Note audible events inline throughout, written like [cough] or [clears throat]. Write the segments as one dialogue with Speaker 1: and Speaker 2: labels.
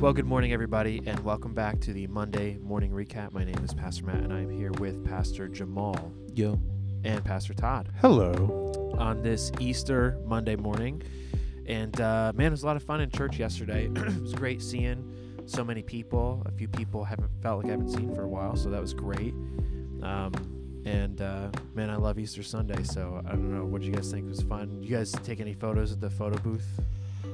Speaker 1: Well, good morning, everybody, and welcome back to the Monday morning recap. My name is Pastor Matt, and I'm here with Pastor Jamal
Speaker 2: Yo.
Speaker 1: and Pastor Todd
Speaker 2: Hello.
Speaker 1: on this Easter Monday morning. And uh, man, it was a lot of fun in church yesterday. [clears throat] it was great seeing so many people. A few people haven't felt like I haven't seen for a while, so that was great. Um, and uh, man, I love Easter Sunday. So I don't know. What you guys think? Was fun. You guys take any photos at the photo booth?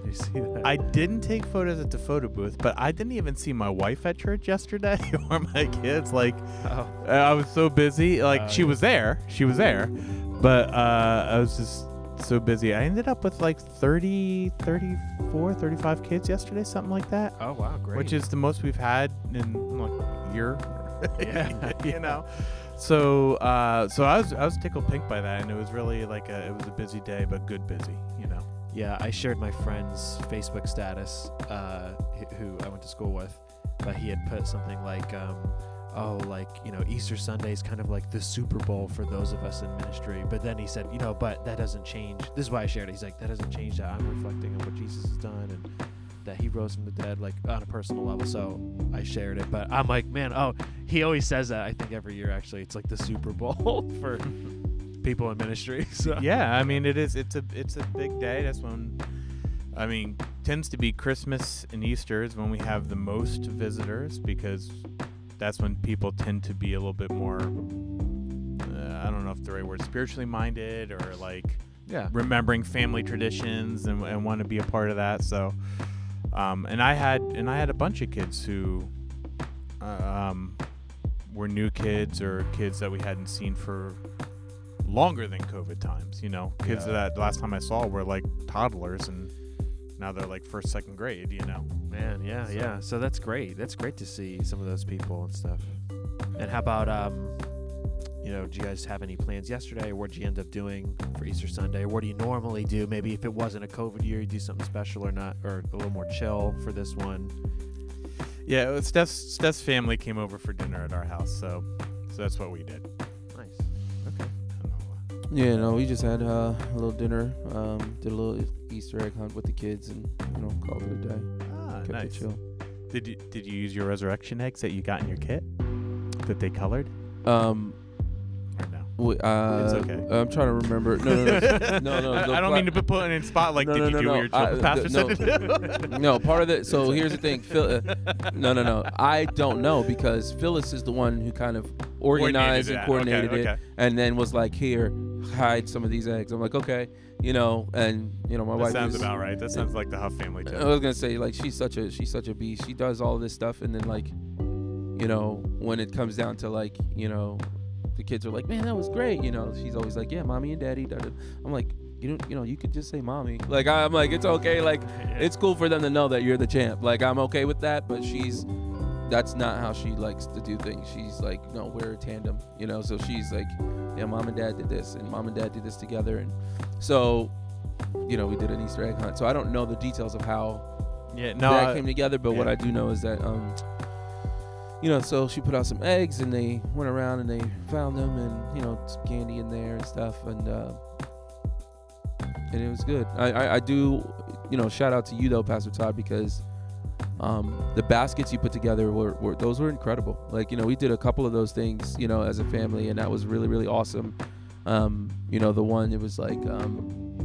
Speaker 1: You see that?
Speaker 2: I didn't take photos at the photo booth, but I didn't even see my wife at church yesterday [laughs] or my kids. Like,
Speaker 1: oh,
Speaker 2: I was so busy. Like,
Speaker 1: Oh,
Speaker 2: she
Speaker 1: yeah.
Speaker 2: was there. She was there. But uh, I was just so busy. I ended up with like 30, 34, 35 kids yesterday, something like that.
Speaker 1: oh wow, great.
Speaker 2: Which is the most we've had in like a year. [laughs]
Speaker 1: Yeah.
Speaker 2: you know. So, uh, so I was I was tickled pink by that, and it was really like a, it was a busy day, but good busy.
Speaker 1: Yeah, I shared my friend's Facebook status, uh, who I went to school with, but he had put something like, um, "Oh, like you know, Easter Sunday is kind of like the Super Bowl for those of us in ministry." But then he said, "You know, but that doesn't change." This is why I shared it. He's like, "That doesn't change that I'm reflecting on what Jesus has done and that He rose from the dead, like on a personal level." So I shared it, but I'm like, man, oh, he always says that. I think every year actually, it's like the Super Bowl [laughs] for people in ministry. [laughs] So
Speaker 2: yeah, I mean it is. It's a it's a big day. That's when, I mean, tends to be Christmas and Easter is when we have the most visitors because that's when people tend to be a little bit more. Uh, I don't know if the right word, spiritually minded or like
Speaker 1: yeah,
Speaker 2: remembering family traditions and, and want to be a part of that. So, um, and I had and I had a bunch of kids who, uh, um, were new kids or kids that we hadn't seen for longer than COVID times. You know, kids
Speaker 1: Yeah.
Speaker 2: that last time I saw were like toddlers and now they're like first, second grade. You know.
Speaker 1: Man, yeah,
Speaker 2: So-
Speaker 1: yeah. So that's great. That's great to see some of those people and stuff. And how about um, you know, do you guys have any plans yesterday, or what did you end up doing for Easter Sunday? Or what do you normally do? Maybe if it wasn't a COVID year, you do something special or not, or a little more chill for this one.
Speaker 2: Yeah, Steph's, Steph's family came over for dinner at our house, so so that's what we did.
Speaker 3: Yeah, no, we just had uh, a little dinner, um, did a little Easter egg hunt with the kids, and you know, called it a day.
Speaker 2: Ah,
Speaker 3: Kept
Speaker 2: nice.
Speaker 3: it chill.
Speaker 2: Did you did you use your resurrection eggs that you got in your kit that they colored
Speaker 3: Um,
Speaker 2: no?
Speaker 3: we, uh,
Speaker 2: It's okay.
Speaker 3: I'm trying to remember. No, no, no, [laughs] no. no,
Speaker 2: I, I don't mean to put put in spot like
Speaker 3: No,
Speaker 2: did
Speaker 3: no,
Speaker 2: you
Speaker 3: no,
Speaker 2: do
Speaker 3: no.
Speaker 2: your
Speaker 3: I-
Speaker 2: pastor
Speaker 3: no.
Speaker 2: said to do? [laughs] [laughs]
Speaker 3: no, part of it. So here's the thing, Phil. Uh, no, no, no. I don't know because Phyllis is the one who kind of organized and coordinated
Speaker 2: okay,
Speaker 3: it,
Speaker 2: Okay.
Speaker 3: and then was like, "Here, hide some of these eggs." I'm like, "Okay," you know, and you know, my
Speaker 2: That
Speaker 3: wife
Speaker 2: sounds about right. That sounds like the Huff family
Speaker 3: Too.
Speaker 2: I
Speaker 3: was gonna say like she's such a she's such a beast. She does all this stuff, and then like, you know, when it comes down to like, you know, the kids are like, "Man, that was great," you know. She's always like, "Yeah, mommy and daddy." da, da." I'm like, you don't, you know, you could just say mommy. Like I'm like, it's okay. Like [laughs] it's cool for them to know that you're the champ. Like I'm okay with that, but she's that's not how she likes to do things. She's like, no, we're a tandem, you know. So she's like, yeah, mom and dad did this, and mom and dad did this together, and so, you know, we did an Easter egg hunt. So I don't know the details of how
Speaker 2: Yeah, no.
Speaker 3: that
Speaker 2: I-
Speaker 3: came together. But what. I do know is that, um, you know, so she put out some eggs, and they went around and they found them, and you know, some candy in there and stuff, and uh, and it was good. I, I I do, you know, shout out to you though, Pastor Todd, because um, the baskets you put together were, were those were incredible. Like you know, we did a couple of those things, you know, as a family, and that was really really awesome. Um, you know, the one it was like um,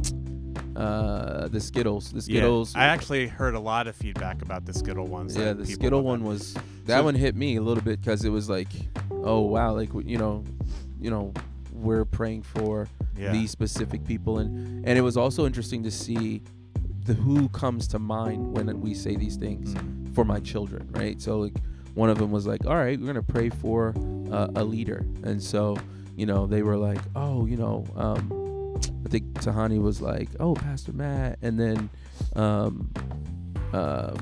Speaker 3: uh, the Skittles, the
Speaker 2: yeah,
Speaker 3: Skittles.
Speaker 2: I actually heard a lot of feedback about the Skittle ones.
Speaker 3: Yeah, the Skittle one
Speaker 2: that.
Speaker 3: was that
Speaker 2: So-
Speaker 3: one hit me a little bit because it was like, oh wow, like you know, you know, we're praying for
Speaker 2: Yeah.
Speaker 3: these specific people, and and it was also interesting to see the who comes to mind when we say these things
Speaker 2: Mm.
Speaker 3: for my children, right? So like one of them was like, all right, we're gonna pray for uh, a leader, and so you know they were like, oh, you know, um, I think Tahani was like, oh, Pastor Matt, and then. Um, uh,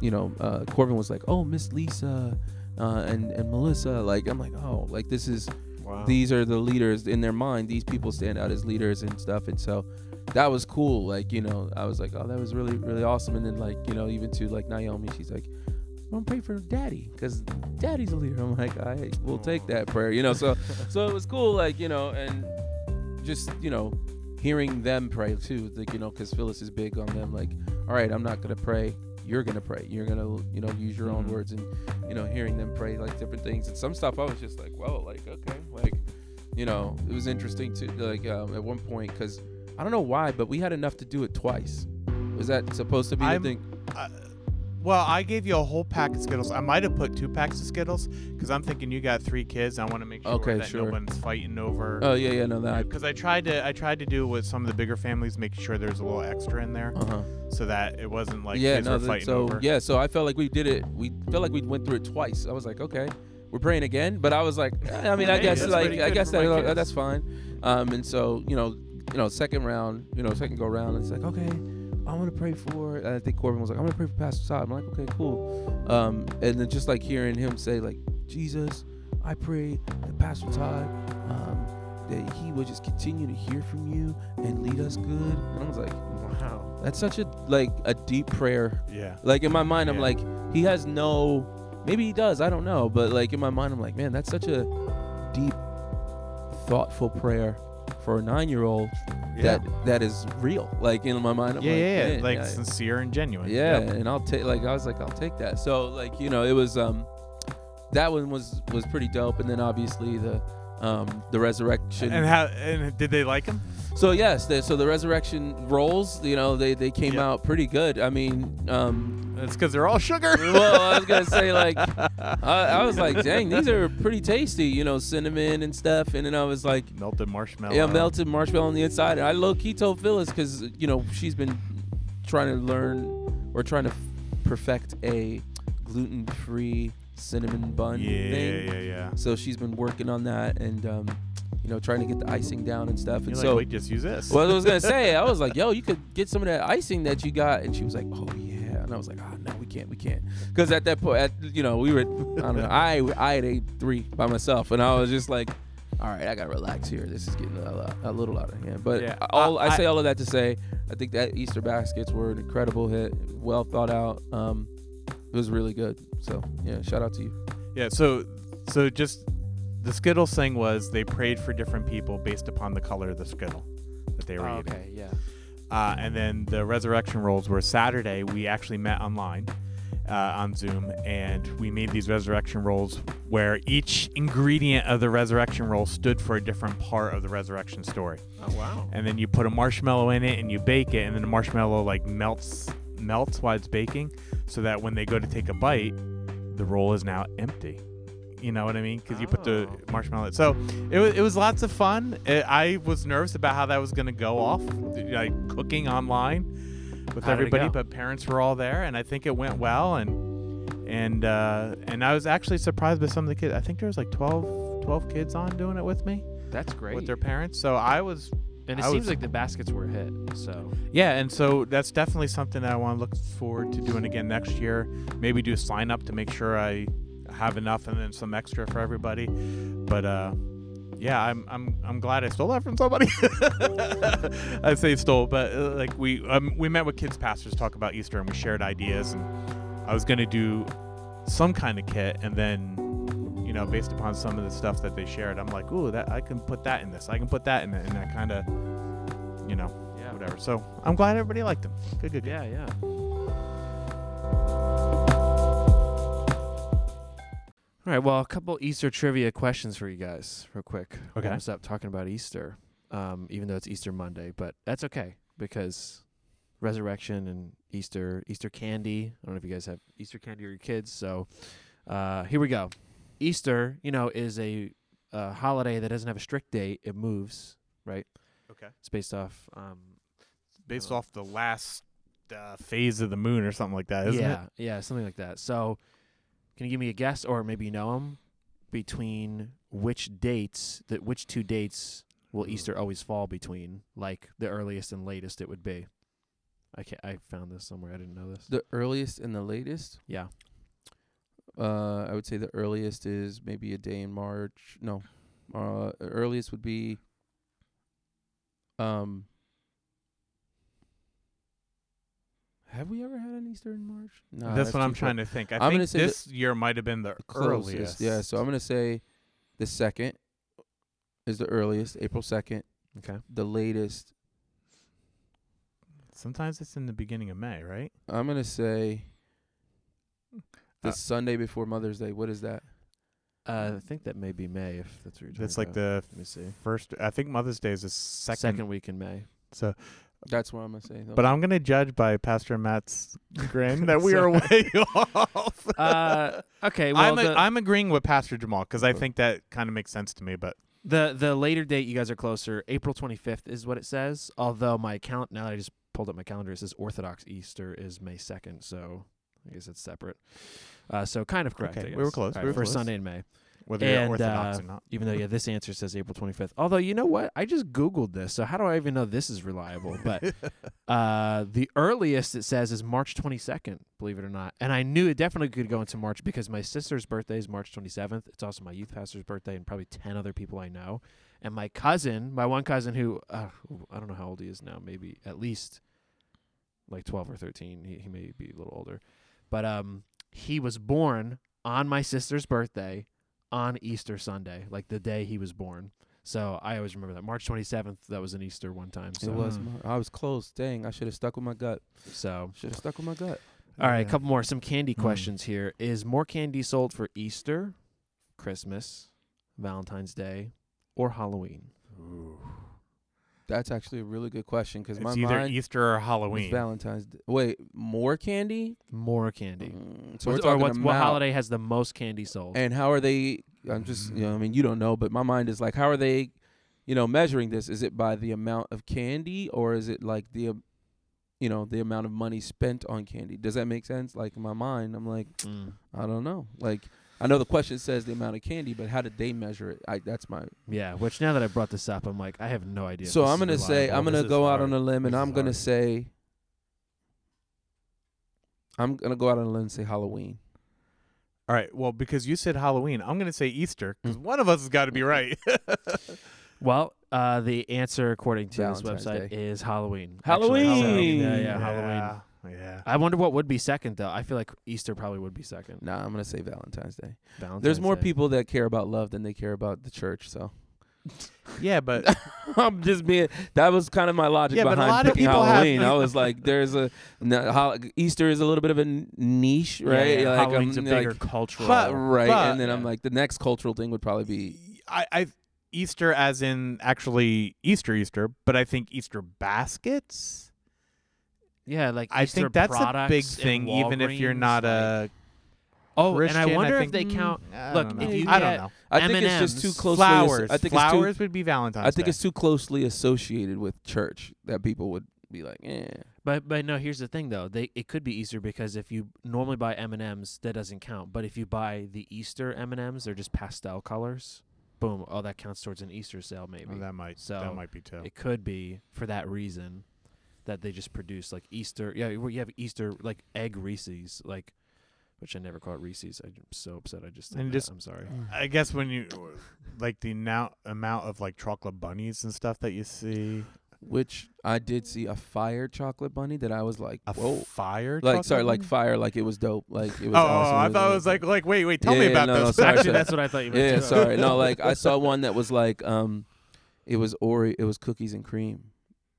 Speaker 3: you know, uh, Corbin was like, "Oh, Miss Lisa," uh, and and Melissa. Like, I'm like, "Oh, like this is
Speaker 2: Wow.
Speaker 3: these are the leaders in their mind. These people stand out as leaders and stuff." And so that was cool. Like, you know, I was like, "Oh, that was really really awesome." And then like, you know, even to like Naomi, she's like, "I'm gonna pray for Daddy because Daddy's a leader." I'm like, "I will take that prayer," you know. So [laughs] so it was cool, like you know, and just you know, hearing them pray too, like you know, because Phyllis is big on them. Like, all right, I'm not gonna pray you're gonna pray. You're gonna you know use your own
Speaker 2: Mhm.
Speaker 3: words and you know hearing them pray like different things and some stuff I was just like whoa like okay like you know it was interesting to like um, at one point because I don't know why but we had enough to do it twice. Was that supposed to be
Speaker 2: I'm-
Speaker 3: the thing?
Speaker 2: Uh, well, I gave you a whole pack of Skittles. I might have put two packs of Skittles because I'm thinking you got three kids. I want to make sure
Speaker 3: Okay,
Speaker 2: that
Speaker 3: sure.
Speaker 2: no one's fighting over.
Speaker 3: Oh yeah yeah no that
Speaker 2: because I tried to I tried to do with some of the bigger families, making sure there's a little extra in there,
Speaker 3: uh huh
Speaker 2: so that it wasn't like
Speaker 3: yeah
Speaker 2: kids
Speaker 3: no
Speaker 2: were fighting
Speaker 3: so
Speaker 2: over.
Speaker 3: yeah so I felt like we did it we felt like we went through it twice. I was like okay we're praying again but I was like I mean I
Speaker 2: Hey,
Speaker 3: guess like I guess that, that's fine. Um and so you know you know second round you know second go round it's like okay I want to pray for. and I think Corbin was like, "I'm gonna pray for Pastor Todd." I'm like, "Okay, cool." Um, and then just like hearing him say, like, "Jesus, I pray that Pastor Todd, um, that he would just continue to hear from you and lead us good." And I was like,
Speaker 1: Wow.
Speaker 3: "That's such a like a deep prayer."
Speaker 2: yeah.
Speaker 3: Like in my mind, I'm like, he has no. Maybe he does. I don't know. But like in my mind, I'm like, man, that's such a deep, thoughtful prayer for a nine-year-old
Speaker 2: Yeah.
Speaker 3: that that is real. Like in my mind, I'm
Speaker 2: yeah,
Speaker 3: like,
Speaker 2: yeah, yeah, like
Speaker 3: yeah,
Speaker 2: sincere and genuine.
Speaker 3: yeah,
Speaker 2: Yep.
Speaker 3: and I'll take like I was like I'll take that. So like you know it was um that one was was pretty dope, and then obviously the um the resurrection.
Speaker 2: And how? And did they like him?
Speaker 3: So yes, the, so the resurrection rolls, you know they they came
Speaker 2: Yep.
Speaker 3: out pretty good. I mean um
Speaker 2: It's because they're all sugar. [laughs]
Speaker 3: well I was gonna say like [laughs] I, I was like dang these are pretty tasty, you know cinnamon and stuff, and then I was like
Speaker 2: melted marshmallow.
Speaker 3: yeah, melted marshmallow on the inside. And I low key told Phyllis because you know she's been trying to learn or trying to perfect a gluten free cinnamon bun
Speaker 2: Yeah,
Speaker 3: thing.
Speaker 2: yeah, yeah.
Speaker 3: So she's been working on that and um, you know trying to get the icing down and stuff. And
Speaker 2: You're
Speaker 3: so
Speaker 2: like, wait, just use this.
Speaker 3: well, I was gonna say, I was like, [laughs] "Yo, you could get some of that icing that you got," and she was like, "Oh yeah," and I was like, "Oh no, we can't, we can't," because at that point, at, you know, we were, I don't know, I I had ate three by myself, and I was just like, "All right, I gotta relax here. This is getting a, lot, a little out of hand." But
Speaker 2: Yeah,
Speaker 3: all
Speaker 2: I-
Speaker 3: I, say all of that to say, I think that Easter baskets were an incredible hit, well thought out. Um, it was really good. So yeah, shout out to you.
Speaker 2: Yeah, so so just the Skittles thing was they prayed for different people based upon the color of the Skittle that they were
Speaker 1: Oh,
Speaker 2: eating.
Speaker 1: okay, yeah.
Speaker 2: Uh, and then the resurrection rolls were Saturday. We actually met online uh, on Zoom, and we made these resurrection rolls where each ingredient of the resurrection roll stood for a different part of the resurrection story.
Speaker 1: Oh wow.
Speaker 2: And then you put a marshmallow in it and you bake it, and then the marshmallow like melts melts while it's baking, so that when they go to take a bite, the roll is now empty. You know what I mean? Because you put the
Speaker 1: Oh.
Speaker 2: marshmallow. So it was it was lots of fun. It, I was nervous about how that was gonna go off, like cooking online with
Speaker 1: How did it
Speaker 2: everybody,
Speaker 1: go?
Speaker 2: but parents were all there, and I think it went well. And and uh, and I was actually surprised by some of the kids. I think there was like 12, 12 kids on doing it with me
Speaker 1: That's great.
Speaker 2: with their parents. So I was
Speaker 1: and it
Speaker 2: I
Speaker 1: seems
Speaker 2: was-
Speaker 1: like the baskets were a hit. So
Speaker 2: Yeah, and so that's definitely something that I want to look forward to doing again next year. Maybe do a sign up to make sure I have enough and then some extra for everybody. But uh yeah, I'm I'm I'm glad I stole that from somebody. [laughs] I say stole, but uh, like we um, we met with kids pastors to talk about Easter and we shared ideas and I was going to do some kind of kit and then you know, based upon some of the stuff that they shared, I'm like, "Ooh, that I can put that in this. I can put that in it." And I kind of you know,
Speaker 1: yeah.
Speaker 2: whatever. So I'm glad everybody liked them. Good, good, good.
Speaker 1: Yeah, yeah. All right. Well, a couple Easter trivia questions for you guys, real quick.
Speaker 2: Okay.
Speaker 1: Us up talking about Easter, um, even though it's Easter Monday, but that's okay because resurrection and Easter, Easter candy. I don't know if you guys have Easter candy or your kids. So uh, here we go. Easter, you know, is a uh, holiday that doesn't have a strict date. It moves, right?
Speaker 2: Okay.
Speaker 1: It's based off. Um,
Speaker 2: Based
Speaker 1: Uh,
Speaker 2: off the last uh, phase of the moon or something like that, isn't
Speaker 1: yeah,
Speaker 2: it?
Speaker 1: yeah, something like that. So, can you give me a guess, or maybe you know them, between which dates that which two dates will Easter always fall between? Like the earliest and latest it would be. I can I found this somewhere. I didn't know this.
Speaker 3: The earliest and the latest.
Speaker 1: yeah.
Speaker 3: Uh, I would say the earliest is maybe a day in March. No, uh, earliest would be. Um. Have we ever had an Easter in March? No,
Speaker 2: that's, what I'm trying to think. I
Speaker 3: I'm gonna
Speaker 2: think
Speaker 3: say
Speaker 2: this year might have been the
Speaker 3: closest.
Speaker 2: earliest.
Speaker 3: Yeah, so I'm gonna say the second is the earliest, April second.
Speaker 1: Okay.
Speaker 3: The latest,
Speaker 2: Sometimes it's in the beginning of May, right?
Speaker 3: I'm gonna say The
Speaker 2: Uh,
Speaker 3: Sunday before Mother's Day. What is that?
Speaker 1: Uh, I think that may be May if that's what you're
Speaker 2: That's
Speaker 1: talking
Speaker 2: like
Speaker 1: about.
Speaker 2: the
Speaker 1: Let me see.
Speaker 2: first. I think Mother's Day is the second.
Speaker 1: Second, week in May.
Speaker 2: So,
Speaker 3: That's what I'm gonna say. Though.
Speaker 2: but I'm gonna judge by Pastor Matt's grin that we [laughs] are way [laughs] off. [laughs]
Speaker 1: Uh, okay. Well,
Speaker 2: I'm a,
Speaker 1: the,
Speaker 2: I'm agreeing with Pastor Jamal because I think that kind of makes sense to me. But
Speaker 1: the the later date you guys are closer. April 25th is what it says. Although my account now that I just pulled up my calendar, it says Orthodox Easter is May 2nd. So I guess it's separate. Uh, so kind of correct.
Speaker 2: Okay,
Speaker 1: I
Speaker 2: we were close,
Speaker 1: All
Speaker 2: we were
Speaker 1: first
Speaker 2: close.
Speaker 1: Sunday in May.
Speaker 2: Whether you're
Speaker 1: And,
Speaker 2: Orthodox
Speaker 1: uh,
Speaker 2: or not,
Speaker 1: Even though yeah, [laughs] this answer says April 25th. Although you know what, I just googled this, so how do I even know this is reliable? But [laughs] uh, the earliest it says is March 22nd. Believe it or not, and I knew it definitely could go into March because my sister's birthday is March 27th. It's also my youth pastor's birthday, and probably 10 other people I know. And my cousin, my one cousin who uh, I don't know how old he is now, maybe at least like 12 or 13. He, he may be a little older, but um, he was born on my sister's birthday on Easter Sunday, like the day he was born. So I always remember that March 27th. That was an Easter one time. So
Speaker 3: It was.
Speaker 2: Mm.
Speaker 3: I was close. Dang, I should have stuck with my gut.
Speaker 1: so
Speaker 3: Should have stuck with my gut.
Speaker 1: all right, a couple more. Some candy
Speaker 2: Mm.
Speaker 1: questions here. Is more candy sold for Easter, Christmas, Valentine's Day, or Halloween?
Speaker 2: Ooh.
Speaker 3: That's actually a really good question because my
Speaker 2: it's either
Speaker 3: mind
Speaker 2: Easter or
Speaker 3: was
Speaker 2: Halloween.
Speaker 3: Valentine's. Day. Wait, more candy?
Speaker 1: More candy.
Speaker 3: Mm, so
Speaker 1: Or-
Speaker 3: we're
Speaker 1: or
Speaker 3: talking
Speaker 1: what's, what holiday has the most candy sold?
Speaker 3: And how are they? I'm just, you know, I mean, you don't know, but my mind is like, how are they, you know, measuring this? Is it by the amount of candy, or is it like the, um, you know, the amount of money spent on candy? Does that make sense? Like in my mind, I'm like,
Speaker 1: Mm.
Speaker 3: I don't know. Like, I know the question says the amount of candy, but how did they measure it? I that's my.
Speaker 1: Yeah, which now that I brought this up, I'm like, I have no idea.
Speaker 3: So I'm gonna say. I'm gonna
Speaker 2: is
Speaker 3: go out
Speaker 2: hard.
Speaker 3: on a limb, and
Speaker 2: This
Speaker 3: I'm gonna
Speaker 2: hard.
Speaker 3: say. I'm gonna go out on a limb and say Halloween.
Speaker 2: All right. Well, because you said Halloween, I'm going to say Easter because
Speaker 3: Mm.
Speaker 2: one of us has got to be right. [laughs]
Speaker 1: Well, uh, the answer according to
Speaker 3: Valentine's
Speaker 1: this website
Speaker 3: Day.
Speaker 1: is Halloween.
Speaker 3: Halloween!
Speaker 1: Actually, so, yeah, yeah, Halloween.
Speaker 2: Yeah. Yeah.
Speaker 1: I wonder what would be second though. I feel like Easter probably would be second.
Speaker 3: Nah, I'm gonna say Valentine's Day.
Speaker 1: Valentine's
Speaker 3: There's more
Speaker 1: Day.
Speaker 3: people that care about love than they care about the church. So [laughs]
Speaker 2: Yeah, but [laughs]
Speaker 3: I'm just being. That was kind of my logic
Speaker 2: Yeah, but a
Speaker 3: behind
Speaker 2: lot of
Speaker 3: picking
Speaker 2: people have-
Speaker 3: Halloween. I was like, [laughs] there's a no, hol- Easter is a little bit of a niche, right?
Speaker 1: yeah,
Speaker 3: Like,
Speaker 1: Halloween's
Speaker 3: I'm
Speaker 1: a bigger
Speaker 3: like,
Speaker 1: cultural.
Speaker 3: but, right,
Speaker 2: but-
Speaker 3: and then I'm like, the next cultural thing would probably be
Speaker 2: I, I Easter as in actually Easter Easter, but I think Easter baskets.
Speaker 1: Yeah, like
Speaker 2: I
Speaker 1: Easter
Speaker 2: think that's a big thing, even if you're not a
Speaker 1: Oh,
Speaker 2: Christian.
Speaker 1: and I wonder
Speaker 2: think,
Speaker 1: if they
Speaker 2: mm,
Speaker 1: count.
Speaker 2: I
Speaker 1: look,
Speaker 2: don't
Speaker 1: if you
Speaker 2: I don't know.
Speaker 3: I think it's just too
Speaker 1: M&Ms,
Speaker 3: closely.
Speaker 2: Flowers.
Speaker 3: I think
Speaker 2: Flowers
Speaker 3: it's too.
Speaker 2: would be Valentine's.
Speaker 3: I think
Speaker 2: Day.
Speaker 3: it's too closely associated with church that people would be like, eh.
Speaker 1: But but no, here's the thing though. They it could be Easter because if you normally buy M and M's, that doesn't count. But if you buy the Easter M and M's, they're just pastel colors. Boom! Oh, that counts towards an Easter sale, maybe.
Speaker 2: Oh, that might
Speaker 1: So,
Speaker 2: that might be too.
Speaker 1: It could be for that reason that they just produce like Easter. Yeah, you have Easter like egg Reese's, like which I never call it Reese's. I'm so upset. I just
Speaker 2: And just-
Speaker 1: I'm sorry.
Speaker 2: I guess when you like the now amount of like chocolate bunnies and stuff that you see,
Speaker 3: Which I did see a fire chocolate bunny that I was like,
Speaker 2: a
Speaker 3: whoa.
Speaker 2: fire.
Speaker 3: Like
Speaker 2: chocolate
Speaker 3: sorry, like fire, like it was dope. Like it was
Speaker 2: Oh,
Speaker 3: awesome.
Speaker 2: I
Speaker 3: It
Speaker 2: thought it was like like wait wait tell
Speaker 3: Yeah,
Speaker 2: me about
Speaker 3: no, no,
Speaker 2: this.
Speaker 3: sorry,
Speaker 1: Actually,
Speaker 3: sorry.
Speaker 1: that's what I thought you meant.
Speaker 3: Yeah,
Speaker 1: too.
Speaker 3: sorry. No, like I [laughs] saw one that was like um it was Oreo it was cookies and cream.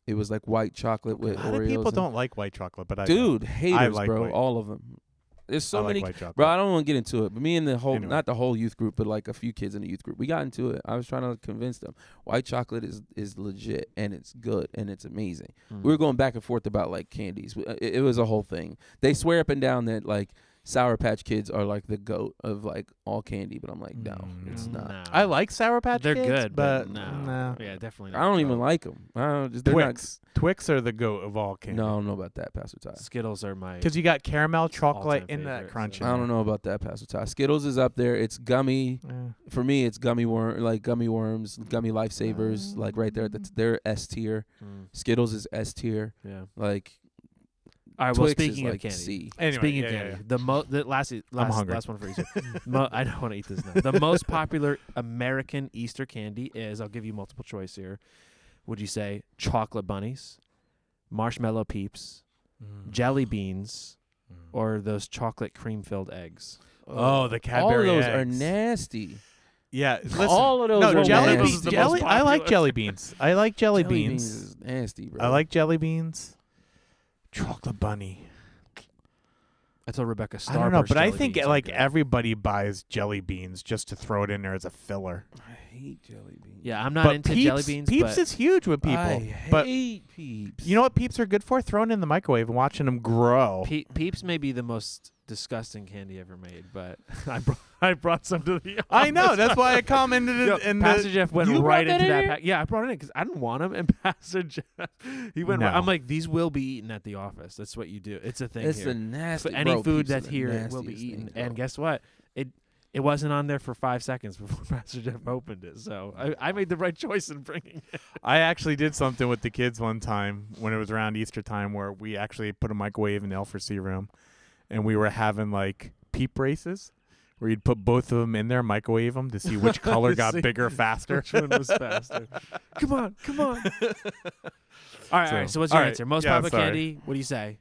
Speaker 3: It was like white chocolate with
Speaker 2: a lot
Speaker 3: Oreos.
Speaker 2: of people
Speaker 3: and-
Speaker 2: don't like white chocolate, but I
Speaker 3: Dude, haters,
Speaker 2: like
Speaker 3: bro,
Speaker 2: white.
Speaker 3: all of them. There's so
Speaker 2: I like
Speaker 3: many. Bro, I don't want to get into it, but me and the whole,
Speaker 2: Anyway.
Speaker 3: not the whole youth group, but like a few kids in the youth group, we got into it. I was trying to convince them white chocolate is is legit and it's good and it's amazing.
Speaker 1: Mm.
Speaker 3: We were going back and forth about like candies. Uh, It, it was a whole thing. They swear up and down that like Sour Patch Kids are like the goat of like all candy, but I'm like, no,
Speaker 2: Mm,
Speaker 3: it's not.
Speaker 1: No.
Speaker 2: I like Sour Patch
Speaker 1: They're
Speaker 2: Kids,
Speaker 1: good,
Speaker 2: but
Speaker 1: no.
Speaker 2: no.
Speaker 1: Yeah, definitely.
Speaker 3: I don't even like them. I don't, just, they're not,
Speaker 2: Twix. Twix are the goat of all candy.
Speaker 3: no, I don't know about that, Pastor Ty.
Speaker 1: Skittles are my.
Speaker 2: because you got caramel, chocolate,
Speaker 1: all-time
Speaker 2: that
Speaker 1: favorite,
Speaker 2: crunch.
Speaker 1: so-
Speaker 2: in
Speaker 3: I don't know about that, Pastor Ty. Skittles is up there. It's gummy.
Speaker 2: there. Yeah.
Speaker 3: For me, it's gummy worm, like gummy worms, gummy lifesavers, like right there. That's they're S tier.
Speaker 1: Mm,
Speaker 3: Skittles is S tier.
Speaker 1: yeah.
Speaker 3: Like
Speaker 1: All right. Well,
Speaker 3: Twix
Speaker 1: speaking
Speaker 3: is
Speaker 1: of
Speaker 3: like
Speaker 1: candy.
Speaker 3: C.
Speaker 2: Anyway,
Speaker 1: Speaking
Speaker 2: yeah,
Speaker 1: of candy,
Speaker 2: yeah.
Speaker 1: the mo the last last,
Speaker 2: hungry.
Speaker 1: last one for Easter. [laughs] mo- I don't want to eat this now. The most popular American Easter candy is. I'll give you multiple choice here. Would you say chocolate bunnies, marshmallow peeps,
Speaker 2: Mm.
Speaker 1: jelly beans,
Speaker 2: Mm.
Speaker 1: or those chocolate cream filled eggs?
Speaker 2: Oh, the
Speaker 3: all of
Speaker 2: Cadbury
Speaker 3: those are nasty.
Speaker 2: Yeah, listen.
Speaker 3: all of those
Speaker 2: no,
Speaker 3: are
Speaker 2: jelly beans. Jelly,
Speaker 1: most
Speaker 2: I like jelly beans. I like jelly,
Speaker 3: Jelly
Speaker 2: beans.
Speaker 3: is nasty, bro.
Speaker 2: I like jelly beans. Chocolate bunny.
Speaker 1: I told Rebecca
Speaker 2: I don't know, but I
Speaker 1: jelly
Speaker 2: think
Speaker 1: beans are
Speaker 2: like
Speaker 1: good.
Speaker 2: everybody buys jelly beans just to throw it in there as a filler.
Speaker 3: I hate jelly beans.
Speaker 1: yeah, I'm not
Speaker 2: but
Speaker 1: into
Speaker 2: peeps,
Speaker 1: jelly beans.
Speaker 2: Peeps
Speaker 1: but
Speaker 2: is huge with people.
Speaker 3: I
Speaker 2: but
Speaker 3: hate peeps.
Speaker 2: you know what peeps are good for? Throwing in the microwave and watching them grow.
Speaker 1: Pe- Peeps may be the most disgusting candy ever made, but [laughs] I brought I brought some to the.
Speaker 2: I know.
Speaker 1: office.
Speaker 2: That's why I [laughs] commented
Speaker 1: Yo,
Speaker 2: it in
Speaker 1: Pastor
Speaker 2: the.
Speaker 1: Jeff went
Speaker 3: You brought
Speaker 1: right
Speaker 3: that
Speaker 1: into
Speaker 3: in
Speaker 1: that.
Speaker 3: here?
Speaker 1: Pack. Yeah, I brought it in because I didn't want them, and [laughs] Pastor Jeff, he went.
Speaker 2: No.
Speaker 1: Right, I'm like, these will be eaten at the office. That's what you do. It's a thing
Speaker 3: it's
Speaker 1: here.
Speaker 3: a nasty.
Speaker 1: So any
Speaker 3: bro,
Speaker 1: food
Speaker 3: peeps are
Speaker 1: that's
Speaker 3: the
Speaker 1: here will be
Speaker 3: nastiest
Speaker 1: eaten.
Speaker 3: things, bro.
Speaker 1: and guess what? It it wasn't on there for five seconds [laughs] before Pastor Jeff opened it. So I, I made the right choice in bringing it.
Speaker 2: I actually did something with the kids one time when it was around Easter time where we actually put a microwave in the L4C room, and we were having like peep races. Where you'd put both of them in there, microwave them to see which [laughs] color got
Speaker 1: See
Speaker 2: bigger faster.
Speaker 1: Which one was faster? [laughs] come on, come on. all right, all right. So what's your
Speaker 2: right,
Speaker 1: answer? Most
Speaker 2: yeah,
Speaker 1: popular candy. What do you say?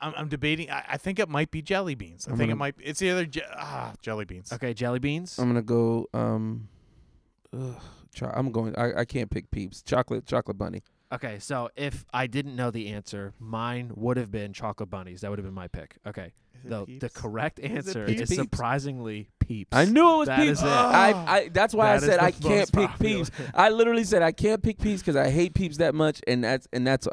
Speaker 2: I'm, I'm debating. I, I think it might be jelly beans. I
Speaker 3: I'm
Speaker 2: think it
Speaker 3: gonna-
Speaker 2: might. It's either je- ah jelly beans.
Speaker 1: Okay, jelly beans.
Speaker 3: I'm gonna go. Um, ugh, cho- I'm going. I, I can't pick peeps. Chocolate, chocolate bunny.
Speaker 1: Okay, so if I didn't know the answer, mine would have been chocolate bunnies. That would have been my pick. Okay.
Speaker 2: Is it
Speaker 1: The the correct answer
Speaker 3: Peeps?
Speaker 1: is surprisingly peeps.
Speaker 3: I knew it was
Speaker 1: That
Speaker 3: peeps.
Speaker 1: is it.
Speaker 3: I, I, that's why I said I [laughs] can't pick
Speaker 1: popular.
Speaker 3: peeps. I literally said I can't pick peeps because I hate peeps that much, and that's and that's.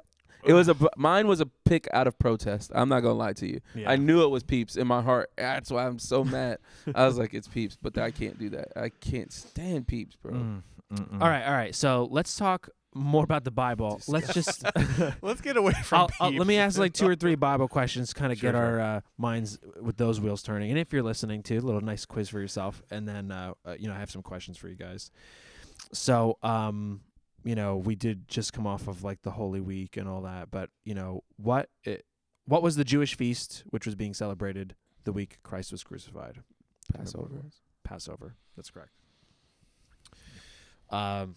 Speaker 3: It was a mine was a pick out of protest. I'm not gonna lie to you.
Speaker 1: Yeah.
Speaker 3: I knew it was peeps in my heart. That's why I'm so mad. I was like, it's peeps, but I can't do that. I can't stand peeps, bro.
Speaker 2: Mm.
Speaker 1: All right, all right. So let's talk more about the Bible. Let's just [laughs]
Speaker 2: Let's get away from.
Speaker 1: I'll, I'll- let me ask like two or three Bible questions, kind of
Speaker 2: Sure,
Speaker 1: get
Speaker 2: sure.
Speaker 1: our uh, minds with those wheels turning. And if you're listening to a little nice quiz for yourself, and then uh, uh, you know I have some questions for you guys. So, um, you know, we did just come off of like the Holy Week and all that, but you know what? It, what was the Jewish feast which was being celebrated the week Christ was crucified?
Speaker 3: Passover.
Speaker 1: Passover. That's correct. Um,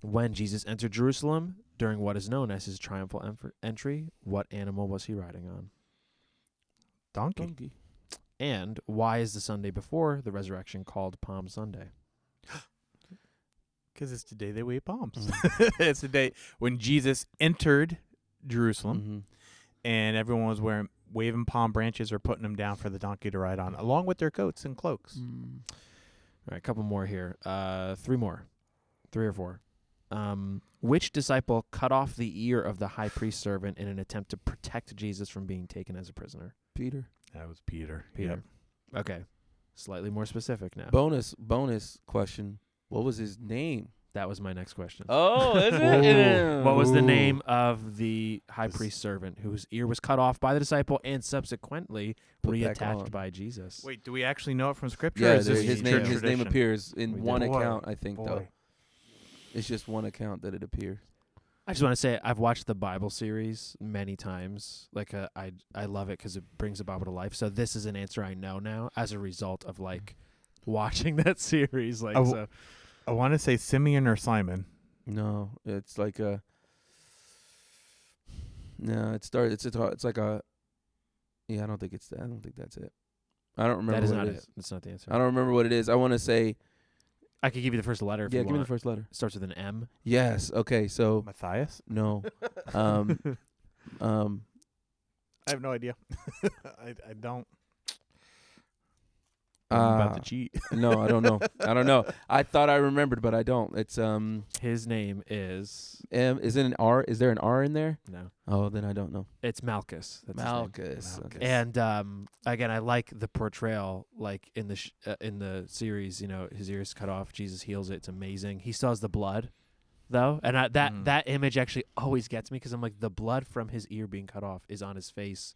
Speaker 1: when Jesus entered Jerusalem during what is known as his triumphal enf- entry, what animal was he riding on?
Speaker 2: donkey.
Speaker 3: Donkey.
Speaker 1: And why is the Sunday before the resurrection called Palm Sunday?
Speaker 2: Because it's the day they wave palms.
Speaker 3: Mm. [laughs]
Speaker 2: it's the day when Jesus entered Jerusalem,
Speaker 3: Mhm.
Speaker 2: and everyone was wearing waving palm branches or putting them down for the donkey to ride on, along with their coats and cloaks.
Speaker 3: Mm.
Speaker 1: All right, a couple more here. Uh, three more, three or four. Um, which disciple cut off the ear of the high priest servant in an attempt to protect Jesus from being taken as a prisoner?
Speaker 3: Peter.
Speaker 2: That was Peter.
Speaker 1: Peter. Okay, slightly more specific now.
Speaker 3: Bonus bonus question. What was his name?
Speaker 1: that was my next question.
Speaker 3: Oh, is [laughs]
Speaker 1: Ooh. What was the name of the high priest servant whose ear was cut off by the disciple and subsequently
Speaker 3: Put back
Speaker 1: reattached
Speaker 3: on.
Speaker 1: by Jesus?
Speaker 2: Wait, do we actually know it from Scripture? or
Speaker 3: Yeah,
Speaker 2: is
Speaker 3: there-
Speaker 2: this
Speaker 3: his
Speaker 2: church
Speaker 3: name his name
Speaker 2: tradition?
Speaker 3: appears in
Speaker 1: We
Speaker 3: one
Speaker 2: did.
Speaker 3: account, I think though.
Speaker 2: Boy.
Speaker 3: It's just one account that it appears.
Speaker 1: I just want to say I've watched the Bible series many times. Like uh, I I love it because it brings the Bible to life. So this is an answer I know now as a result of like watching [laughs] that series. Like
Speaker 2: I w-
Speaker 1: so,
Speaker 2: I want to say Simeon or Simon.
Speaker 3: No, it's like a. No, it started. It's a, it's like a. Yeah, I don't think it's. I don't think that's it. I don't remember
Speaker 1: that is
Speaker 3: what
Speaker 1: not
Speaker 3: it
Speaker 1: it.
Speaker 3: is.
Speaker 1: That's not the answer.
Speaker 3: I don't remember what it is. I want to say.
Speaker 1: I could give you the first letter. If
Speaker 3: Yeah,
Speaker 1: you
Speaker 3: give me the first letter.
Speaker 1: It starts with an M.
Speaker 3: Yes. Okay. So
Speaker 2: Matthias?
Speaker 3: no. [laughs] Um. um.
Speaker 2: I have no idea. [laughs] I, I don't.
Speaker 3: Uh,
Speaker 2: about to cheat. [laughs]
Speaker 3: no, I don't know. I don't know. I thought I remembered, but I don't. It's um.
Speaker 1: His name is
Speaker 3: M. Is it an R? Is there an R in there?
Speaker 1: no.
Speaker 3: Oh, then I don't know.
Speaker 1: It's Malchus. That's.
Speaker 3: Malchus.
Speaker 2: Malchus.
Speaker 1: And um, again, I like the portrayal, like in the sh- uh, in the series. You know, his ears cut off. Jesus heals it. It's amazing. He still has the blood, though, and I, that
Speaker 2: Mm.
Speaker 1: that image actually always gets me because I'm like, the blood from his ear being cut off is on his face,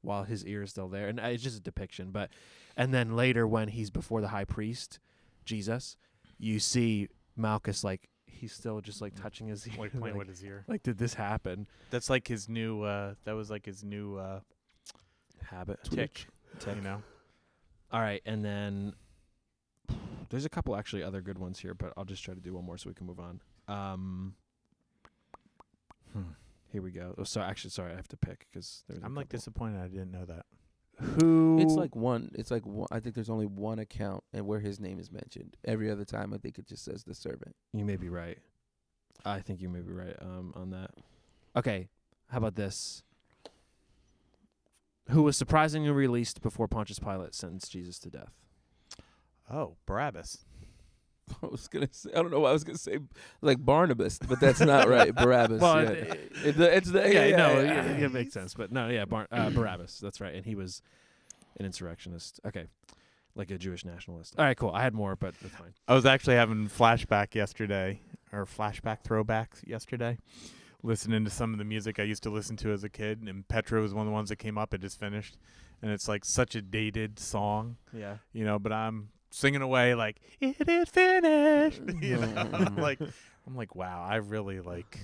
Speaker 1: while his ear is still there, and uh, it's just a depiction. But and then later when he's before the high priest, Jesus, you see Malchus like he's still just like touching his ear.
Speaker 2: Like playing
Speaker 1: like,
Speaker 2: with his ear.
Speaker 1: like, did this happen?
Speaker 2: That's like his new. uh That was like his new uh
Speaker 1: Habit.
Speaker 2: tick.
Speaker 1: Tick.
Speaker 2: You know.
Speaker 1: All right, and then [sighs] there's a couple actually other good ones here, but I'll just try to do one more so we can move on. Um, here we go. Oh, so actually, sorry, I have to pick because
Speaker 2: I'm like disappointed. I didn't know that.
Speaker 1: Who?
Speaker 3: It's like one. It's like one, I think there's only one account and where his name is mentioned. Every other time, I think it just says the servant.
Speaker 1: you may be right. I think you may be right um, on that. Okay, how about this? who was surprisingly released before Pontius Pilate sentenced Jesus to death.
Speaker 2: Oh, Barabbas. [laughs]
Speaker 3: I was gonna say I don't know why I was gonna say like Barnabas, but that's not right. [laughs] Barabbas.
Speaker 1: Well,
Speaker 3: yeah.
Speaker 1: it-
Speaker 3: It- it's the
Speaker 1: yeah,
Speaker 3: yeah,
Speaker 1: no,
Speaker 3: yeah,
Speaker 1: it, it makes sense, but no, yeah, Bar- uh, Barabbas. That's right, and he was an insurrectionist. Okay, like a Jewish nationalist. All right, cool. I had more, but that's fine.
Speaker 2: I was actually having flashback yesterday, or flashback throwbacks yesterday, listening to some of the music I used to listen to as a kid, and Petra was one of the ones that came up. It just finished, and it's like such a dated song,
Speaker 1: Yeah,
Speaker 2: you know. But I'm singing away like it is finished, [laughs] you know. I'm like, I'm like, wow, I really like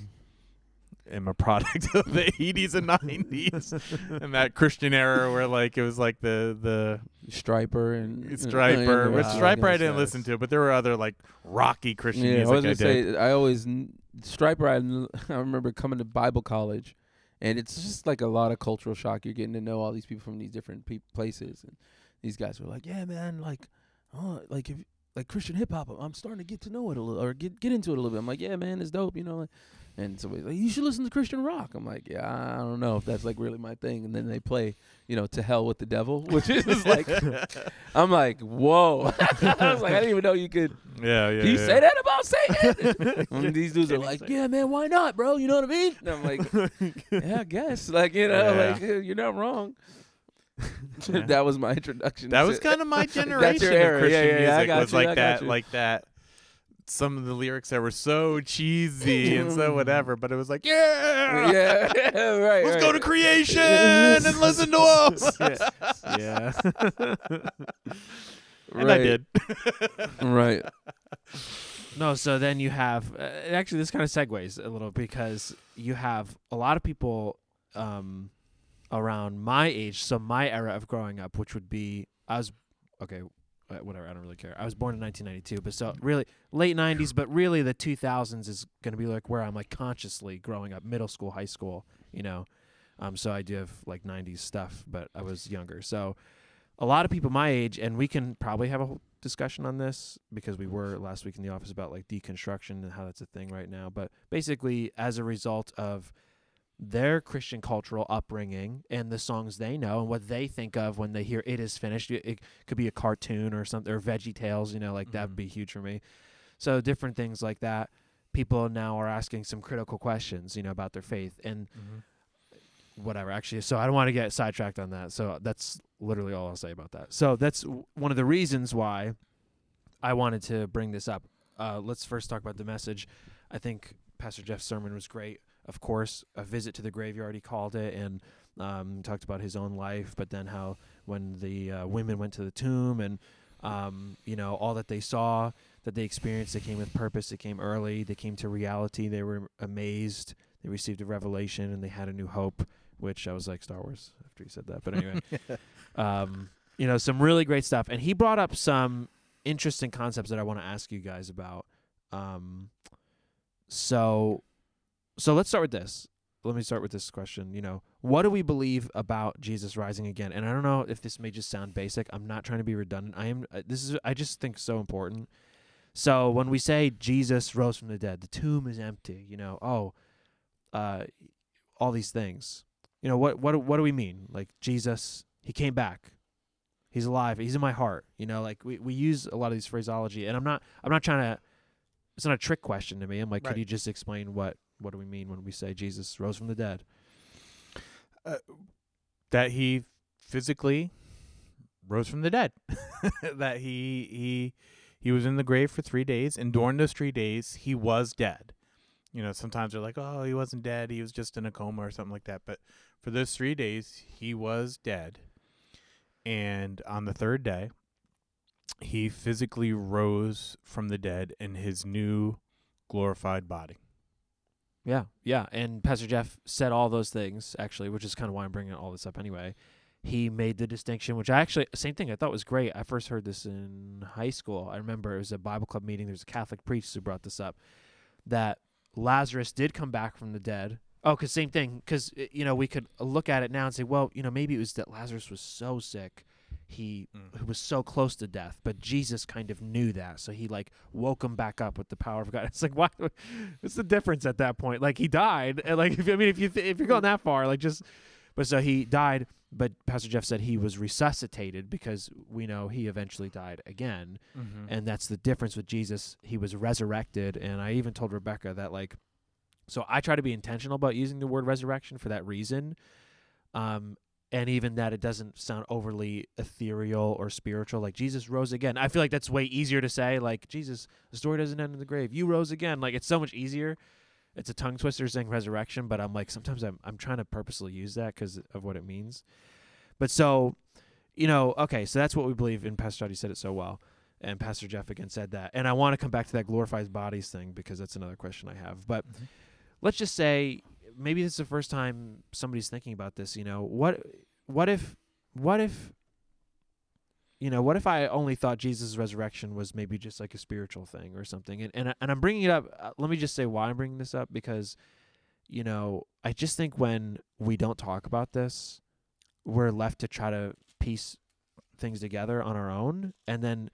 Speaker 2: am a product [laughs] of the 80s and 90s [laughs] and that Christian era where like it was like the the
Speaker 3: Stryper and
Speaker 2: uh, Stryper.
Speaker 3: and-
Speaker 2: Which
Speaker 1: Wow.
Speaker 2: Stryper I didn't listen to, but there were other like rocky Christian
Speaker 3: Yeah, I
Speaker 2: music
Speaker 3: was
Speaker 2: I,
Speaker 3: gonna
Speaker 2: did.
Speaker 3: say I always Stryper. I, I remember coming to Bible college, and it's just like a lot of cultural shock. You're getting to know all these people from these different pe- places, and these guys were like, "Yeah, man, like, oh, like if like Christian hip hop, I'm starting to get to know it a little, or get get into it a little bit." I'm like, "Yeah, man, it's dope," you know. Like, and somebody's like, "You should listen to Christian rock." I'm like, "Yeah, I don't know if that's like really my thing." And then they play, you know, "To Hell with the Devil," [laughs] which is like, [laughs] I'm like, "Whoa!" [laughs] I was like, I didn't even know you could
Speaker 2: yeah, yeah.
Speaker 3: can you
Speaker 2: yeah.
Speaker 3: say that about Satan? and these dudes are like, yeah, man, why not, bro? You know what I mean? And I'm like, yeah, I guess. Like, you know,
Speaker 2: Yeah.
Speaker 3: like you're not wrong. [laughs]
Speaker 2: Yeah.
Speaker 3: that was my introduction.
Speaker 2: That
Speaker 3: to-
Speaker 2: was kind of my [laughs]
Speaker 3: That's your
Speaker 2: generation
Speaker 3: era.
Speaker 2: of Christian
Speaker 3: Yeah, yeah, yeah, I
Speaker 2: music.
Speaker 3: got
Speaker 2: was
Speaker 3: you, I
Speaker 2: like
Speaker 3: got
Speaker 2: that,
Speaker 3: you.
Speaker 2: like that. Some of the lyrics that were so cheesy and so [laughs] whatever, but it was like, yeah,
Speaker 3: yeah, right.
Speaker 2: let's
Speaker 3: right.
Speaker 2: go to creation and listen to us.
Speaker 1: yeah.
Speaker 2: and I
Speaker 3: Right,
Speaker 2: did.
Speaker 3: Right.
Speaker 1: No, so then you have uh, actually this kind of segues a little because you have a lot of people um, around my age, so my era of growing up, which would be I was okay, uh, whatever. I don't really care. I was born in 1992, but so really late 90s, but really the 2000s is going to be like where I'm like consciously growing up, middle school, high school, you know. Um, so I do have like 90s stuff, but I was younger, so a lot of people my age, and we can probably have a whole discussion on this because we were last week in the office about like deconstruction and how that's a thing right now. But basically, as a result of their Christian cultural upbringing and the songs they know and what they think of when they hear "It Is Finished," it, it could be a cartoon or something or Veggie Tales, you know, like that
Speaker 2: Mhm.
Speaker 1: would be huge for me. So different things like that. People now are asking some critical questions, you know, about their faith and whatever. Actually so i don't want to get sidetracked on that. So that's literally all i'll say about that. So that's w- one of the reasons why i wanted to bring this up. Uh, let's first talk about the message. I think pastor jeff's sermon was great of course a visit to the graveyard he called it and um, talked about his own life but then how when the uh, women went to the tomb and um, you know all that they saw that they experienced they came with purpose they came early they came to reality they were amazed they received a revelation and they had a new hope which I was like Star Wars after he said that. But anyway, [laughs] um, you know, some really great stuff. And he brought up some interesting concepts that I want to ask you guys about. Um, so, so let's start with this. Let me start with this question. You know, what do we believe about Jesus rising again? And I don't know if this may just sound basic. I'm not trying to be redundant. I am. uh, This is. I just think so important. So when we say Jesus rose from the dead, the tomb is empty. You know, oh, uh, all these things. You know what? What? What do we mean? Like Jesus, he came back. He's alive. He's in my heart. You know, like we, we use a lot of these phraseology, and I'm not I'm not trying to. It's not a trick question to me. I'm like, could you just explain what what do we mean when we say Jesus rose from the dead?
Speaker 2: Uh, that he physically rose from the dead. [laughs] that he he he was in the grave for three days, and during those three days, he was dead. You know, sometimes they're like, "Oh, he wasn't dead; he was just in a coma or something like that." But for those three days, he was dead. And on the third day, he physically rose from the dead in his new glorified body.
Speaker 1: Yeah, yeah. And Pastor Jeff said all those things actually, which is kind of why I'm bringing all this up anyway. He made the distinction, which I actually same thing I thought was great. I first heard this in high school. I remember it was a Bible club meeting. There's a Catholic priest who brought this up that Lazarus did come back from the dead. Oh, cause same thing. Cause uh, you know we could look at it now and say, well, you know, maybe it was that Lazarus was so sick, he
Speaker 2: Mm.
Speaker 1: who was so close to death, but Jesus kind of knew that, so he like woke him back up with the power of God. [laughs] It's like, why? What's the difference at that point? Like he died, and like [laughs] if I mean, if you th- if you're going that far, like just, but so he died, but Pastor Jeff said he was resuscitated because we know he eventually died again.
Speaker 2: Mm-hmm.
Speaker 1: And that's the difference with Jesus. He was resurrected. And I even told Rebecca that, like, so I try to be intentional about using the word resurrection for that reason. Um, and even that it doesn't sound overly ethereal or spiritual. Like Jesus rose again. I feel like that's way easier to say. Like Jesus, the story doesn't end in the grave. You rose again. Like it's so much easier. It's a tongue twister saying resurrection, but I'm like sometimes I'm I'm trying to purposely use that because of what it means. But so, you know, okay, so that's what we believe. And Pastor Jody said it so well, and Pastor Jeff again said that. And I want to come back to that glorified bodies thing because that's another question I have. But
Speaker 2: Mhm.
Speaker 1: let's just say maybe this is the first time somebody's thinking about this. You know, what what if what if you know what if I only thought Jesus' resurrection was maybe just like a spiritual thing or something? And and and I'm bringing it up. Uh, let me just say why I'm bringing this up because you know I just think when we don't talk about this, we're left to try to piece things together on our own, and then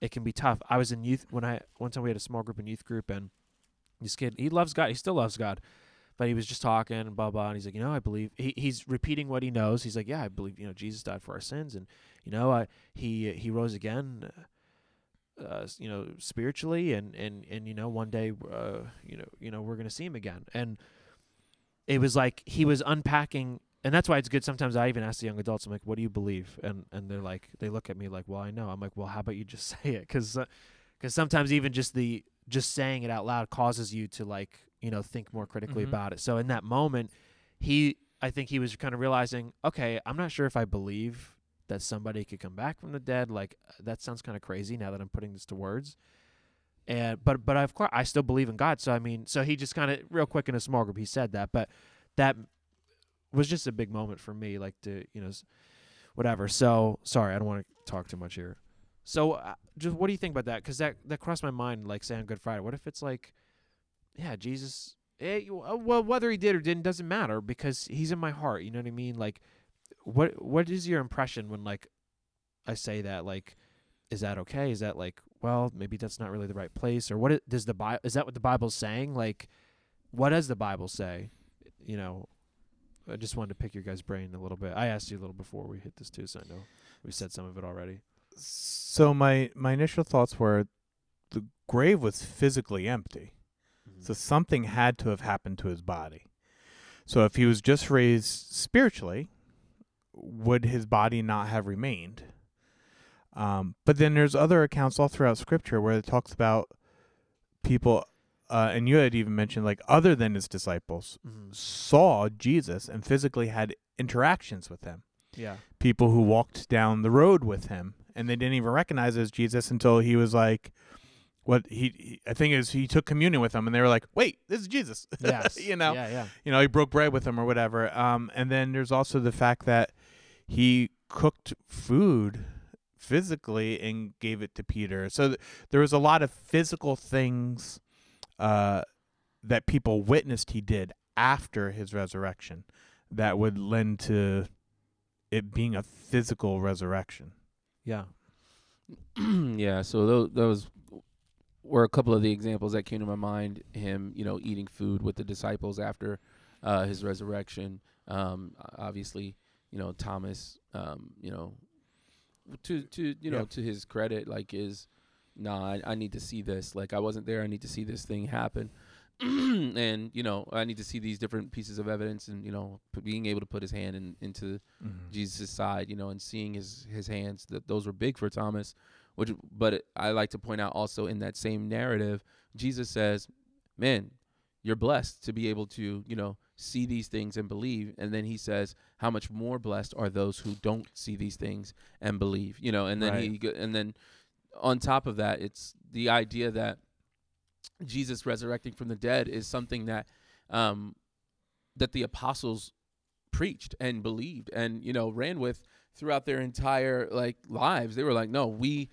Speaker 1: it can be tough. I was in youth when I one time we had a small group in youth group, and this kid he loves God. He still loves God, but he was just talking and blah blah. And he's like, you know, I believe he, he's repeating what he knows. He's like, yeah, I believe you know Jesus died for our sins, and you know, I he he rose again. Uh, s- you know, spiritually, and and and you know, one day, uh, you know, you know, we're gonna see him again, and it was like he was unpacking and that's why it's good sometimes i even ask the young adults i'm like what do you believe and and they're like they look at me like well i know i'm like well how about you just [laughs] say it because because sometimes even just the just saying it out loud causes you to like you know think more critically
Speaker 2: Mhm.
Speaker 1: about it so in that moment he i think he was kind of realizing okay i'm not sure if i believe that somebody could come back from the dead like that sounds kind of crazy now that i'm putting this to words and but but I, of course I still believe in God. So I mean, so he just kind of real quick in a small group he said that, but that was just a big moment for me, like to you know, whatever. So sorry, I don't want to talk too much here. So uh, just what do you think about that? Because that that crossed my mind, like say on Good Friday. What if it's like, yeah, Jesus. Eh, you- uh, well, whether he did or didn't doesn't matter because he's in my heart. You know what I mean? Like, what what is your impression when like I say that? Like, is that okay? Is that like, well, maybe that's not really the right place, or what i- does the Bible? Is that what the Bible's saying? Like, what does the Bible say? You know, I just wanted to pick your guys' brain a little bit. I asked you a little before we hit this too, so I know we said some of it already.
Speaker 2: So my my initial thoughts were the grave was physically empty.
Speaker 1: Mm-hmm.
Speaker 2: So something had to have happened to his body. So if he was just raised spiritually, would his body not have remained? Um, but then there's other accounts all throughout Scripture where it talks about people, uh, and you had even mentioned like other than his disciples
Speaker 1: Mhm.
Speaker 2: saw Jesus and physically had interactions with him.
Speaker 1: Yeah.
Speaker 2: People who walked down the road with him, and they didn't even recognize it as Jesus until he was like, "What he?" he I think is he took communion with them, and they were like, "Wait, this is Jesus." [laughs]
Speaker 1: Yes.
Speaker 2: you know,
Speaker 1: Yeah. Yeah.
Speaker 2: you know, he broke bread with them or whatever. Um, and then there's also the fact that he cooked food physically and gave it to Peter. So th- there was a lot of physical things uh, that people witnessed he did after his resurrection that would lend to it being a physical resurrection.
Speaker 1: Yeah. [clears throat]
Speaker 3: yeah, so those, those were a couple of the examples that came to my mind. Him, you know, eating food with the disciples after uh, his resurrection. Um, obviously, you know, Thomas, um, you know, to to you know to his credit, like is, nah, I, I need to see this. Like I wasn't there. I need to see this thing happen. [clears throat] and you know, I need to see these different pieces of evidence, and you know, p- being able to put his hand in, into Jesus' side, you know, and seeing his his hands that those were big for Thomas. Which, but I like to point out also in that same narrative, Jesus says, "Man, you're blessed to be able to, you know, see these things and believe." And then he says, "How much more blessed are those who don't see these things and believe?" You know, and then
Speaker 1: Right.
Speaker 3: he and then on top of that, it's the idea that Jesus resurrecting from the dead is something that um, that the apostles preached and believed and you know ran with throughout their entire like lives they were like no we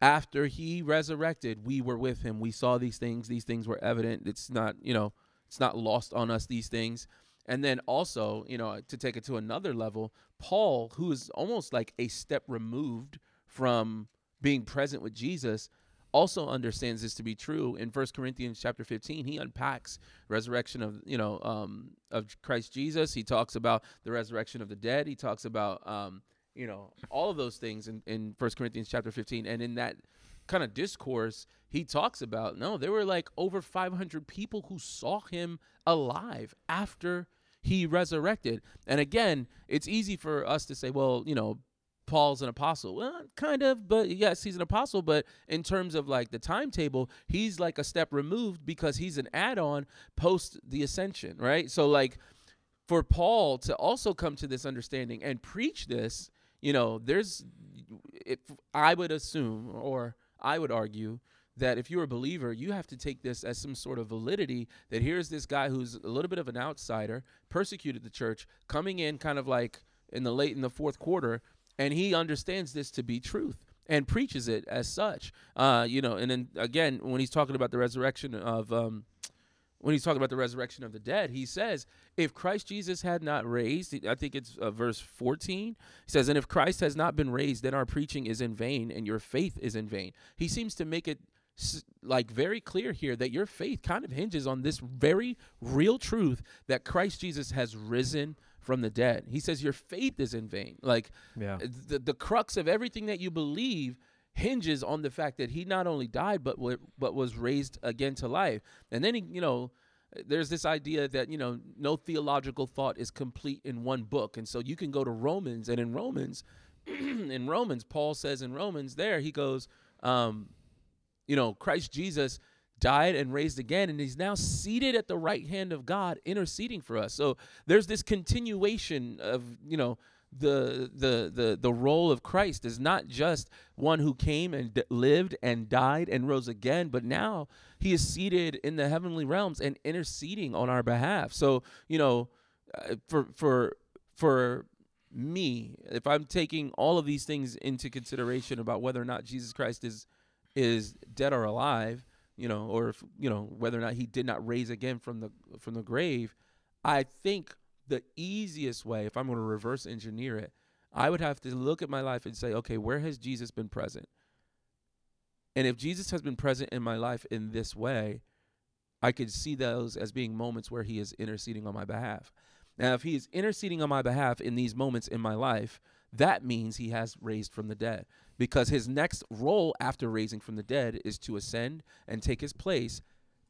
Speaker 3: after he resurrected we were with him we saw these things these things were evident it's not you know it's not lost on us these things and then also you know to take it to another level paul who is almost like a step removed from being present with jesus also understands this to be true in First Corinthians chapter 15. He unpacks resurrection of you know um, of Christ Jesus. He talks about the resurrection of the dead. He talks about um, you know all of those things in in First Corinthians chapter 15. And in that kind of discourse, he talks about no, there were like over 500 people who saw him alive after he resurrected. And again, it's easy for us to say, well, you know, Paul's an apostle. Well, kind of, but yes, he's an apostle. But in terms of like the timetable, he's like a step removed because he's an add on post the ascension, right? So, like, for Paul to also come to this understanding and preach this, you know, there's, if I would assume or I would argue that if you're a believer, you have to take this as some sort of validity that here's this guy who's a little bit of an outsider, persecuted the church, coming in kind of like in the late in the fourth quarter, and he understands this to be truth and preaches it as such. Uh, you know, and then again, when he's talking about the resurrection of um, when he's talking about the resurrection of the dead, he says, if Christ Jesus had not raised, I think it's uh, verse 14, he says, and if Christ has not been raised, then our preaching is in vain and your faith is in vain. He seems to make it like very clear here that your faith kind of hinges on this very real truth that Christ Jesus has risen from the dead. He says your faith is in vain. Like
Speaker 1: Yeah.
Speaker 3: the the crux of everything that you believe hinges on the fact that he not only died but wa- but was raised again to life. And then he, you know, there's this idea that you know no theological thought is complete in one book, and so you can go to Romans, and in Romans, [clears throat] in Romans, Paul says in Romans there he goes, um, you know, Christ Jesus died and raised again and he's now seated at the right hand of God interceding for us. So there's this continuation of, you know, the the the the role of Christ is not just one who came and d- lived and died and rose again, but now he is seated in the heavenly realms and interceding on our behalf. So, you know, uh, for for for me, if I'm taking all of these things into consideration about whether or not Jesus Christ is is dead or alive, you know, or if, you know whether or not he did not raise again from the from the grave, I think the easiest way, if I'm going to reverse engineer it, I would have to look at my life and say, okay, where has Jesus been present? And if Jesus has been present in my life in this way, I could see those as being moments where he is interceding on my behalf. Now, if he is interceding on my behalf in these moments in my life, that means he has raised from the dead because his next role after raising from the dead is to ascend and take his place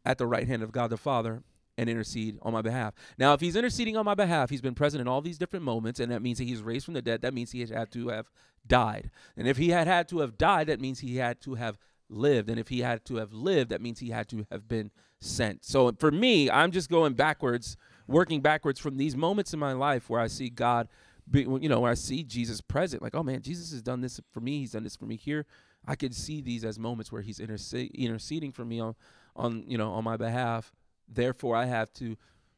Speaker 3: at the right hand of God the Father and intercede on my behalf. Now, if he's interceding on my behalf, he's been present in all these different moments, and that means that he's raised from the dead. That means he had to have died. And if he had had to have died, that means he had to have lived. And if he had to have lived, that means he had to have been sent. So for me, I'm just going backwards, working backwards from these moments in my life where I see God, be, you know, where I see Jesus present. Like, oh man, Jesus has done this for me. He's done this for me here. I could see these as moments where he's interceding for me on, on you know, on my behalf. Therefore, I have to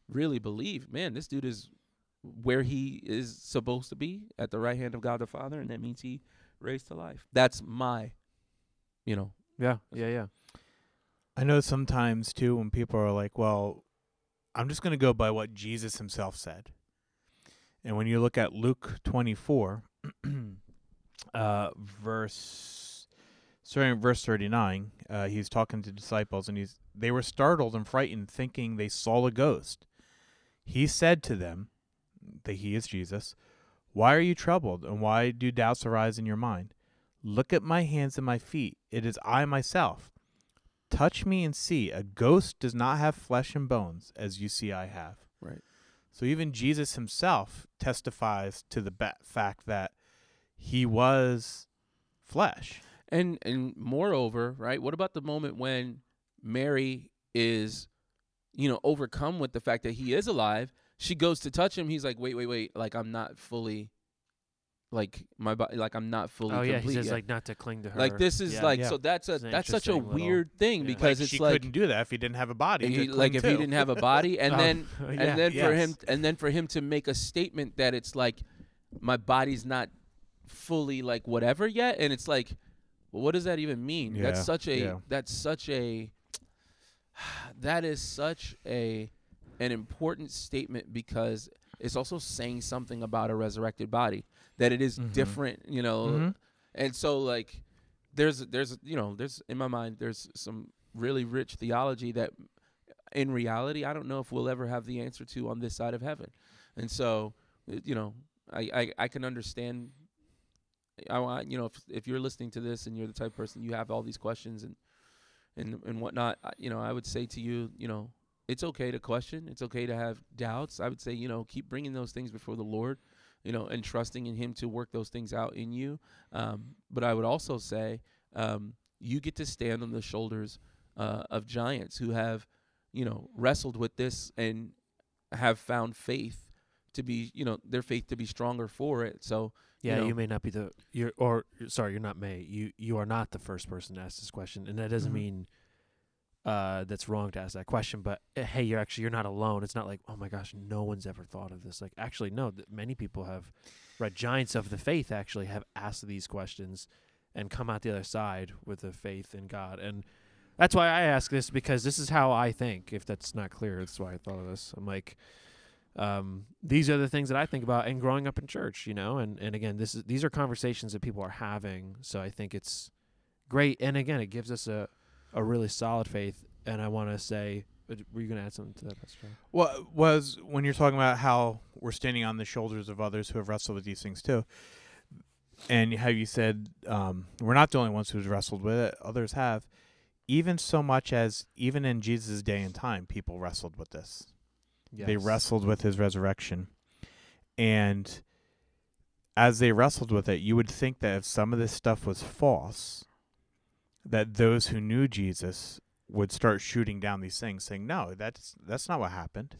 Speaker 3: really believe, man, this dude is where he is supposed to be at the right hand of God the Father, and that means he raised to life. That's my, you know,
Speaker 1: Yeah. Yeah. Yeah.
Speaker 2: I know sometimes too when people are like, "Well, I'm just going to go by what Jesus himself said." And when you look at Luke 24, [clears throat] uh, verse starting at verse 39, uh, he's talking to disciples, and he's they were startled and frightened, thinking they saw a ghost. He said to them, that he is Jesus, "Why are you troubled, and why do doubts arise in your mind? Look at my hands and my feet; it is I myself." Touch me and see. A ghost does not have flesh and bones, as you see I have.
Speaker 3: Right.
Speaker 2: So even Jesus himself testifies to the fact that he was flesh.
Speaker 3: And and moreover, right? What about the moment when Mary is, you know, overcome with the fact that he is alive? She goes to touch him. He's like, wait, wait, wait. Like I'm not fully, like my body, like I'm not fully.
Speaker 1: Oh yeah. He says
Speaker 3: yet.
Speaker 1: like not to cling to her.
Speaker 3: Like this is
Speaker 1: Yeah.
Speaker 3: like
Speaker 2: Yeah.
Speaker 3: so that's a that's such a
Speaker 1: little-
Speaker 3: weird thing
Speaker 1: yeah.
Speaker 3: because
Speaker 2: like,
Speaker 3: it's
Speaker 2: she
Speaker 3: like
Speaker 2: couldn't do that if he didn't have a body.
Speaker 3: he- like
Speaker 2: cling
Speaker 3: if he didn't have a body and
Speaker 1: Oh,
Speaker 3: then [laughs]
Speaker 1: yeah.
Speaker 3: and then for him and then for him to make a statement that it's like my body's not fully like whatever yet and it's like well, what does that even mean that's such a
Speaker 2: yeah.
Speaker 3: that's such a [sighs] that is such a an important statement because it's also saying something about a resurrected body that it is
Speaker 2: Mhm.
Speaker 3: different you know
Speaker 2: Mhm.
Speaker 3: and so like there's there's you know there's in my mind there's some really rich theology that in reality I don't know if we'll ever have the answer to on this side of heaven, and so you know I I, I can understand. I want you know if if you're listening to this and you're the type of person you have all these questions and and and whatnot, you know I would say to you you know it's okay to question, it's okay to have doubts. I would say you know keep bringing those things before the Lord, you know, and trusting in Him to work those things out in you. Um, but I would also say um, you get to stand on the shoulders uh, of giants who have, you know, wrestled with this and have found faith to be, you know, their faith to be stronger for it. So
Speaker 1: Yeah,
Speaker 3: know-
Speaker 1: you may not be the you're or sorry, you're not may. You you are not the first person to ask this question, and that doesn't
Speaker 3: Mhm.
Speaker 1: mean uh that's wrong to ask that question. But uh, hey, you're actually you're not alone. It's not like oh my gosh, no one's ever thought of this. Like actually, no, th- many people have, right? Giants of the faith actually have asked these questions, and come out the other side with a faith in God. And that's why I ask this because this is how I think. If that's not clear, that's why I thought of this. I'm like, um, these are the things that I think about and growing up in church, you know, and, and again, this is, these are conversations that people are having. So I think it's great. And again, it gives us a, a really solid faith. And I want to say, uh, were you going to add something to that, Pastor?
Speaker 2: Well, was when you're talking about how we're standing on the shoulders of others who have wrestled with these things too, and how you said um, we're not the only ones who've wrestled with it; others have. Even so much as even in Jesus' day and time, people wrestled with this. They wrestled with his resurrection, and as they wrestled with it, you would think that if some of this stuff was false, that those who knew Jesus would start shooting down these things, saying, "No, that's that's not what happened."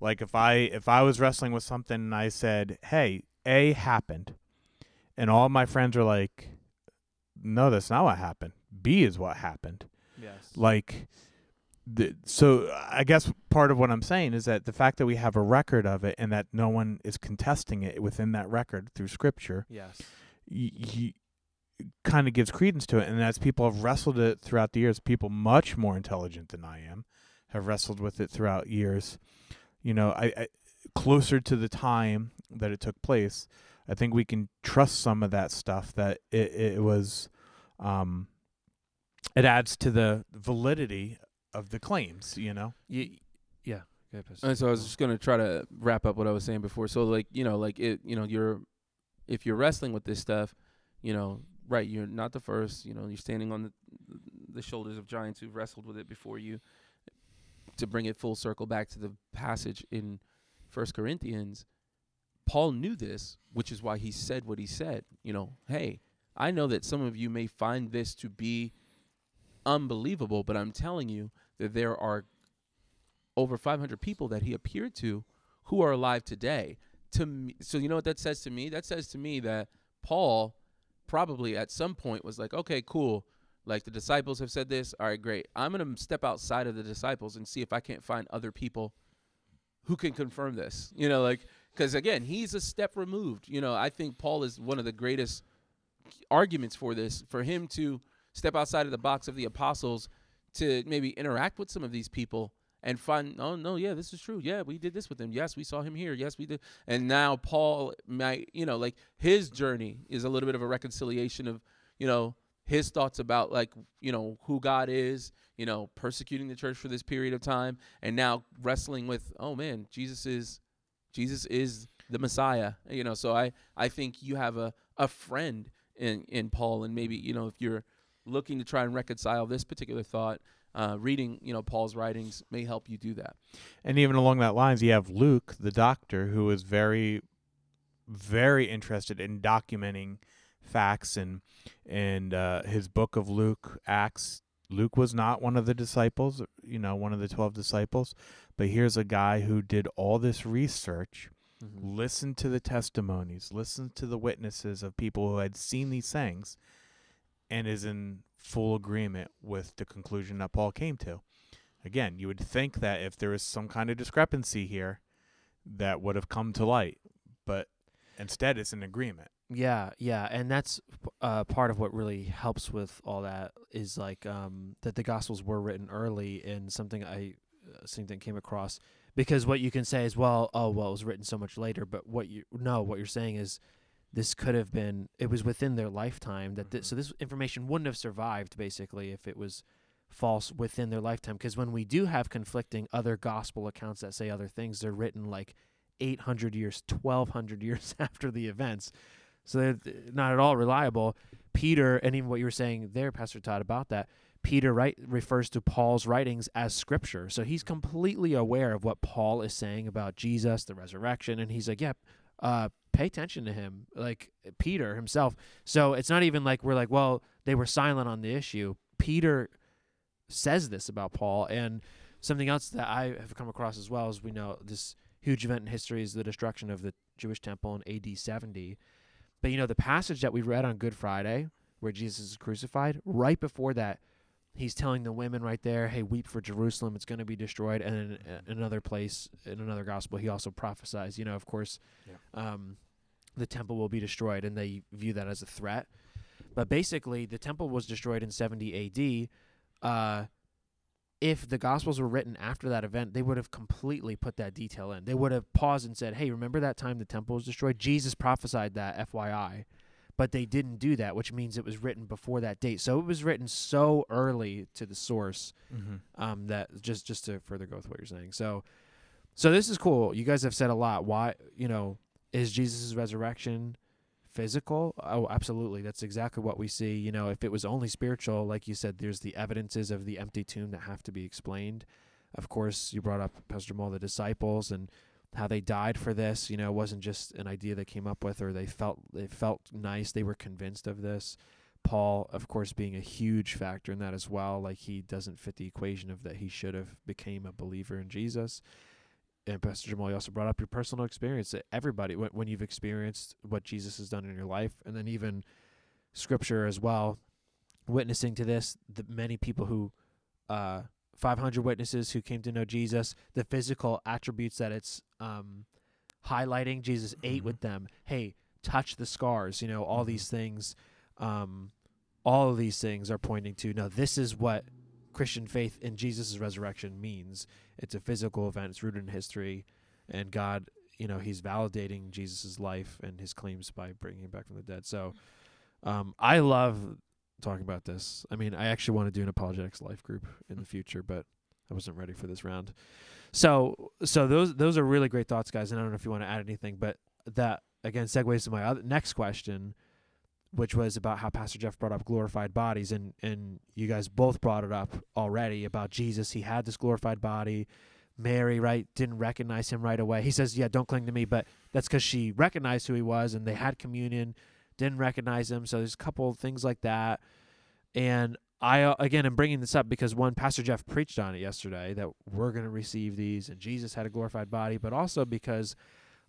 Speaker 2: Like if I if I was wrestling with something and I said, "Hey, A happened," and all my friends are like, "No, that's not what happened. B is what happened."
Speaker 1: Yes.
Speaker 2: like the, so i guess part of what i'm saying is that the fact that we have a record of it and that no one is contesting it within that record through scripture
Speaker 1: yes.
Speaker 2: y- y- kind of gives credence to it and as people have wrestled it throughout the years people much more intelligent than i am have wrestled with it throughout years you know i, I closer to the time that it took place i think we can trust some of that stuff that it, it was um it adds to the validity of the claims you know
Speaker 1: You, yeah. Go ahead, Pastor.
Speaker 3: And so I was just gonna try to wrap up what I was saying before. So like you know, like it, you know, you're if you're wrestling with this stuff, you know, right? You're not the first. You know, you're standing on the the shoulders of giants who've wrestled with it before you. To bring it full circle back to the passage in First Corinthians, Paul knew this, which is why he said what he said. You know, hey, I know that some of you may find this to be unbelievable, but I'm telling you that there are over 500 people that he appeared to who are alive today. To me, so you know what that says to me? That says to me that Paul probably at some point was like, okay, cool. Like the disciples have said this. All right, great. I'm going to step outside of the disciples and see if I can't find other people who can confirm this. You know, like because again, he's a step removed. You know, I think Paul is one of the greatest arguments for this. For him to step outside of the box of the apostles to maybe interact with some of these people and find oh no yeah this is true. Yeah we did this with him. Yes we saw him here. Yes we did. And now paul might you know like his journey is a little bit of a reconciliation of you know his thoughts about like you know who god is you know persecuting the church for this period of time and now wrestling with oh man jesus is jesus is the messiah. You know so i i think you have a a friend in in paul and maybe you know if you're looking to try and reconcile this particular thought uh, reading you know paul's writings may help you do that
Speaker 2: And even along that lines, you have Luke, the doctor, who is very, very interested in documenting facts and and uh, his book of Luke Acts. Luke was not one of the disciples, you know, one of the twelve disciples, but here's a guy who did all this research,
Speaker 1: Mhm.
Speaker 2: listened to the testimonies, listened to the witnesses of people who had seen these things, and is in full agreement with the conclusion that Paul came to again, you would think that if there was some kind of discrepancy here, that would have come to light, but instead it's an agreement.
Speaker 1: Yeah, yeah, and that's uh, part of what really helps with all that is like um, that the Gospels were written early, and something I uh, something came across because what you can say is well, oh well, it was written so much later, but what you no, what you're saying is this could have been it was within their lifetime that thi-
Speaker 2: Mhm.
Speaker 1: so this information wouldn't have survived basically if it was false within their lifetime because when we do have conflicting other gospel accounts that say other things they're written like 800 years 1200 [laughs] years after the events. So they're not at all reliable. Peter and even what you were saying there pastor todd about that peter right refers to paul's writings as scripture. So he's completely aware of what paul is saying about jesus the resurrection and he's like yeah uh, pay attention to him like peter himself. So it's not even like we're like well they were silent on the issue. Peter says this about paul and something else that i have come across as well as we know this huge event in history is the destruction of the jewish temple in ad 70 but you know the passage that we read on good friday where jesus is crucified right before that he's telling the women right there hey weep for jerusalem. It's going to be destroyed. And in, in another place in another gospel he also prophesies you know of course um, the temple will be destroyed and they view that as a threat but basically the temple was destroyed in 70 ad uh, if the gospels were written after that event they would have completely put that detail in they would have paused and said hey remember that time the temple was destroyed jesus prophesied that fyi but they didn't do that which means it was written before that date so it was written so early to the source
Speaker 2: Mm-hmm.
Speaker 1: um, that just just to further go with what you're saying. So, so this is cool. You guys have said a lot. Why, you know, is Jesus' resurrection physical? Oh, absolutely. That's exactly what we see. You know, if it was only spiritual, like you said, there's the evidences of the empty tomb that have to be explained. Of course, you brought up Pastor Jamal, the disciples, and how they died for this. You know, it wasn't just an idea they came up with or they felt they felt nice. They were convinced of this. Paul, of course, being a huge factor in that as well. Like he doesn't fit the equation of that he should have became a believer in Jesus. And Pastor Jamal, you also brought up your personal experience. That everybody, when, when you've experienced what Jesus has done in your life, and then even Scripture as well, witnessing to this, the many people who, uh, 500 witnesses who came to know Jesus, the physical attributes that it's um, highlighting. Jesus ate
Speaker 2: Mhm.
Speaker 1: with them. Hey, touch the scars. You know, all
Speaker 2: Mhm.
Speaker 1: these things um, all of these things are pointing to now this is what christian faith in jesus' resurrection means it's a physical event it's rooted in history and god you know he's validating jesus' life and his claims by bringing him back from the dead. So um, i love talking about this. I mean i actually want to do an apologetics life group in the future but i wasn't ready for this round. So so those those are really great thoughts guys and i don't know if you want to add anything but that again segues to my other next question which was about how Pastor Jeff brought up glorified bodies, and and you guys both brought it up already about Jesus. He had this glorified body. Mary, right, didn't recognize him right away. He says, "Yeah, don't cling to me," but that's because she recognized who he was, and they had communion. Didn't recognize him, so there's a couple things like that. And I uh, again am bringing this up because one, Pastor Jeff preached on it yesterday that we're going to receive these, and Jesus had a glorified body, but also because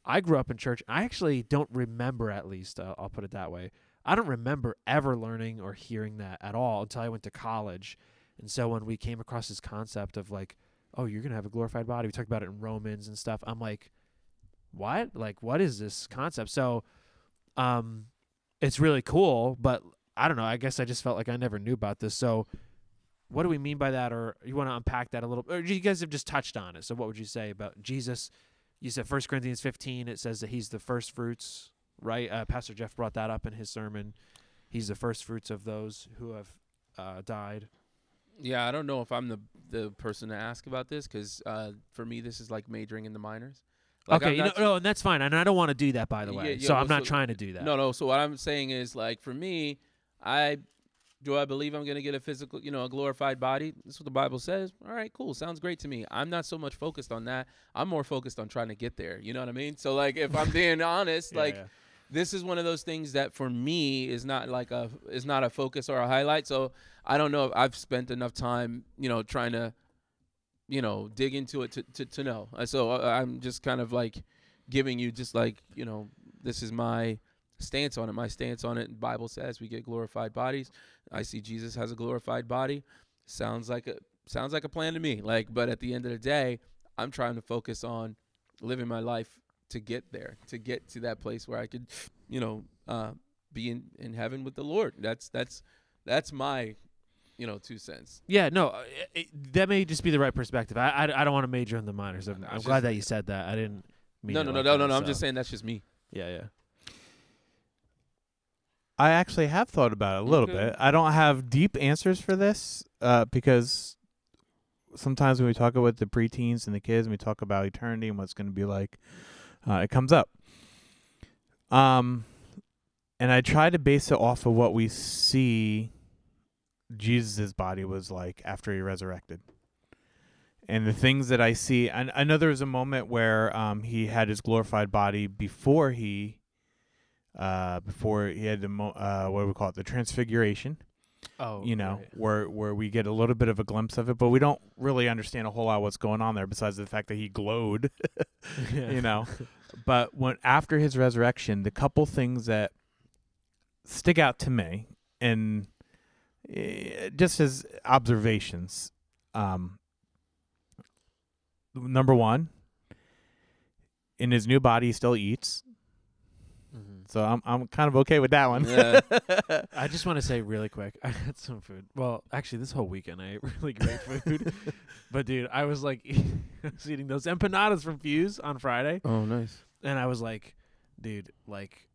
Speaker 1: I grew up in church. I actually don't remember, at least, uh, I'll put it that way. I don't remember ever learning or hearing that at all until I went to college. And so when we came across this concept of like, oh, you're going to have a glorified body, we talked about it in Romans and stuff. I'm like, what? Like, what is this concept? So, um, it's really cool, but I don't know. I guess I just felt like I never knew about this. So, what do we mean by that? Or you want to unpack that a little? Or you guys have just touched on it. So, what would you say about Jesus? You said First Corinthians 15. It says that he's the first fruits right? Uh, Pastor Jeff brought that up in his sermon. He's the first fruits of those who have uh, died.
Speaker 3: Yeah, I don't know if I'm the the person to ask about this because uh, for me this is like majoring in the minors. Like,
Speaker 1: okay,
Speaker 3: I'm
Speaker 1: you know,
Speaker 3: not-
Speaker 1: no, and that's fine. And I don't want to do that, by the
Speaker 3: Yeah,
Speaker 1: way.
Speaker 3: yeah,
Speaker 1: so
Speaker 3: well,
Speaker 1: I'm not
Speaker 3: so-
Speaker 1: trying to do that.
Speaker 3: No, no. So what I'm saying is like for me, I do I believe I'm gonna get a physical, you know, a glorified body. That's what the Bible says. All right, cool. Sounds great to me. I'm not so much focused on that. I'm more focused on trying to get there. You know what I mean? So like if I'm [laughs] being honest,
Speaker 1: Yeah,
Speaker 3: like
Speaker 1: yeah.
Speaker 3: This is one of those things that for me is not like a is not a focus or a highlight. So I don't know if I've spent enough time, you know, trying to, you know, dig into it to to, to know. Uh, So uh, I'm just kind of like giving you just like you know this is my stance on it. My stance on it. Bible says we get glorified bodies. I see Jesus has a glorified body. Sounds like a sounds like a plan to me. Like, but at the end of the day, I'm trying to focus on living my life to get there, to get to that place where I could, you know, uh, be in, in heaven with the Lord. That's that's that's my, you know, two cents.
Speaker 1: Yeah, no, uh, it, it- that may just be the right perspective. I, I, I don't want to major in the minors. I'm,
Speaker 3: No,
Speaker 1: I'm
Speaker 3: it's
Speaker 1: glad that you said that. I didn't mean
Speaker 3: No, no, no,
Speaker 1: like
Speaker 3: no,
Speaker 1: that,
Speaker 3: no, no. I'm just saying that's just me.
Speaker 1: Yeah, yeah.
Speaker 2: I actually have thought about it a little
Speaker 3: Okay.
Speaker 2: bit. I don't have deep answers for this uh, because sometimes when we talk about the preteens and the kids and we talk about eternity and what's going to be like, uh, it comes up. Um, and I try to base it off of what we see Jesus' body was like after he resurrected. And the things that I see, and I know there was a moment where um, he had his glorified body before he, uh, before he had the mo- uh, what do we call it, the transfiguration.
Speaker 1: Oh,
Speaker 2: you know,
Speaker 1: right.
Speaker 2: where where we get a little bit of a glimpse of it, but we don't really understand a whole lot what's going on there, besides the fact that he glowed. [laughs] you know. [laughs] But when after his resurrection, the couple things that stick out to me, and eh, just as observations, um, number one, in his new body, he still eats. So I'm I'm kind of okay with that one.
Speaker 3: Yeah. [laughs]
Speaker 1: I just want to say really quick, [laughs] I had some food. Well, actually, this whole weekend I ate [laughs] really great food. but dude, I was like, I was eating those empanadas from Fuse on Friday,
Speaker 3: oh, nice.
Speaker 1: and I was like, dude, like,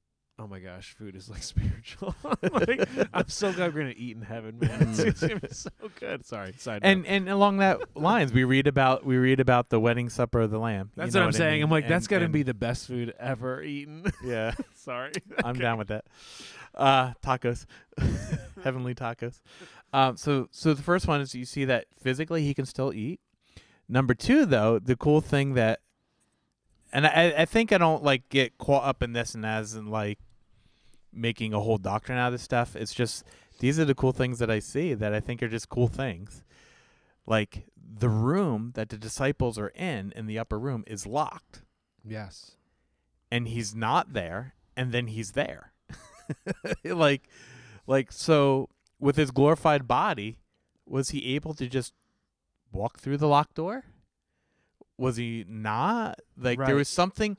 Speaker 1: oh my gosh, food is like [laughs] spiritual. [laughs] like, I'm so glad we're gonna eat in heaven, man. It's, it's gonna be so good. Sorry, side note.
Speaker 2: and and along that [laughs] lines, we read about we read about the wedding supper of the Lamb. You
Speaker 1: that's
Speaker 2: know
Speaker 1: what I'm
Speaker 2: I
Speaker 1: saying.
Speaker 2: mean?
Speaker 1: I'm like, that's
Speaker 2: And-
Speaker 1: gotta be the best food ever eaten.
Speaker 2: yeah.
Speaker 1: Sorry,
Speaker 2: I'm down with that. Uh, tacos, heavenly tacos. Um, so so the first one is you see that physically he can still eat. Number two, though, the cool thing that, and I I think I don't like get caught up in this and as and like making a whole doctrine out of this stuff. It's just these are the cool things that I see that I think are just cool things. Like the room that the disciples are in in the upper room is locked
Speaker 1: Yes.
Speaker 2: and he's not there and then he's there [laughs] [laughs] like like so with his glorified body was he able to just walk through the locked door was he not like there was something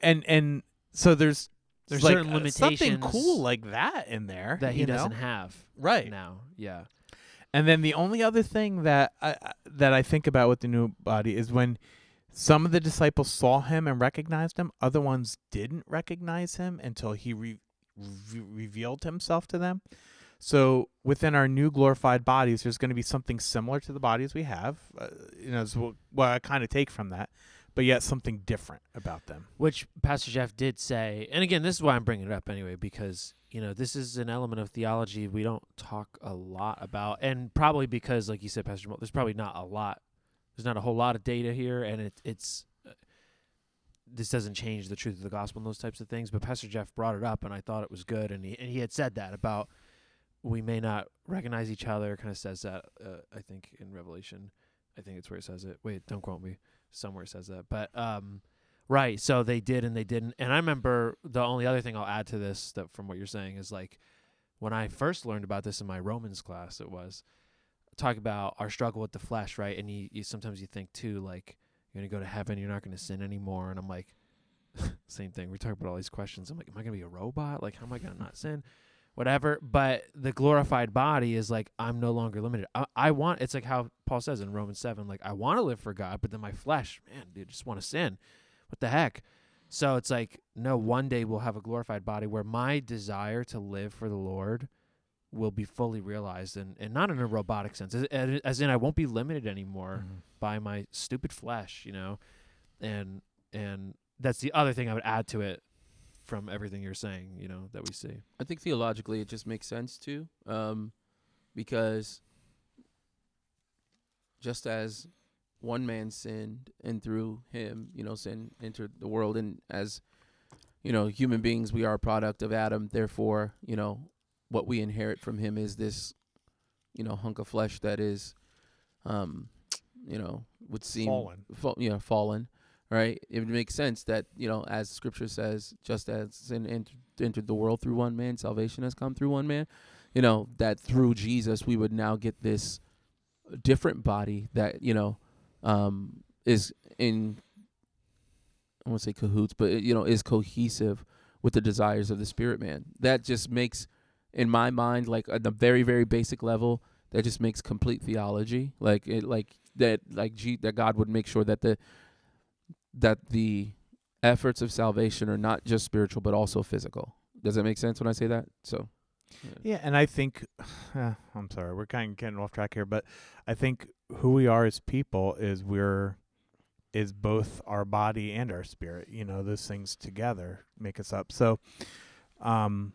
Speaker 2: and and so there's
Speaker 1: There's
Speaker 2: like,
Speaker 1: certain
Speaker 2: uh, something cool like that in there
Speaker 1: That he doesn't have
Speaker 2: right
Speaker 1: now. Yeah.
Speaker 2: and then the only other thing that I, I- that I think about with the new body is when some of the disciples saw him and recognized him, other ones didn't recognize him until he re- re- revealed himself to them. So within our new glorified bodies, there's going to be something similar to the bodies we have. Uh, you know, is what, what I kind of take from that, but yet something different about them.
Speaker 1: Which Pastor Jeff did say, and again, this is why I'm bringing it up anyway, because you know this is an element of theology we don't talk a lot about, and probably because, like you said, Pastor, Mo, there's probably not a lot, there's not a whole lot of data here, and it, it's uh, this doesn't change the truth of the gospel and those types of things. But Pastor Jeff brought it up, and I thought it was good, and he and he had said that about we may not recognize each other. Kind of says that uh, I think in Revelation, I think it's where it says it. Wait, don't quote me. Somewhere says that, but um. Right. So they did and they didn't. And I remember the only other thing I'll add to this that from what you're saying is like when I first learned about this in my Romans class, it was talk about our struggle with the flesh, right? And you, you sometimes you think too, like you're gonna go to heaven, you're not gonna sin anymore. And I'm like, [laughs] same thing. We talk about all these questions. I'm like, am I gonna be a robot? Like, how am I gonna not sin? Whatever. But the glorified body is like, I'm no longer limited. I, I want. It's like how Paul says in Romans seven, like I want to live for God, but then my flesh, man, dude, just want to sin what the heck? So it's like, no, one day we'll have a glorified body where my desire to live for the Lord will be fully realized and, and not in a robotic sense, as, as in I won't be limited anymore mm-hmm. by my stupid flesh, you know? And, and that's the other thing I would add to it from everything you're saying, you know, that we see.
Speaker 3: I think theologically it just makes sense too, um, because just as one man sinned and through him, you know, sin entered the world, and as you know, human beings, we are a product of Adam. Therefore, you know, what we inherit from him is this, you know, hunk of flesh that is, um, you know, would seem
Speaker 2: Fallen.
Speaker 3: fa- you know, fallen. Right? It would make sense that you know, as Scripture says, just as sin entered, entered the world through one man, salvation has come through one man. You know that through Jesus we would now get this different body that you know um, is in I won't say cahoots, but you know is cohesive with the desires of the spirit man. That just makes, in my mind, like at the very very basic level, that just makes complete theology. Like it, like that, like G, that God would make sure that the that the efforts of salvation are not just spiritual but also physical. Does that make sense when I say that? So
Speaker 2: Yeah, and I think uh, [sighs] I'm sorry, we're kind of getting off track here, but I think who we are as people is we're is both our body and our spirit. You know, those things together make us up. So, um,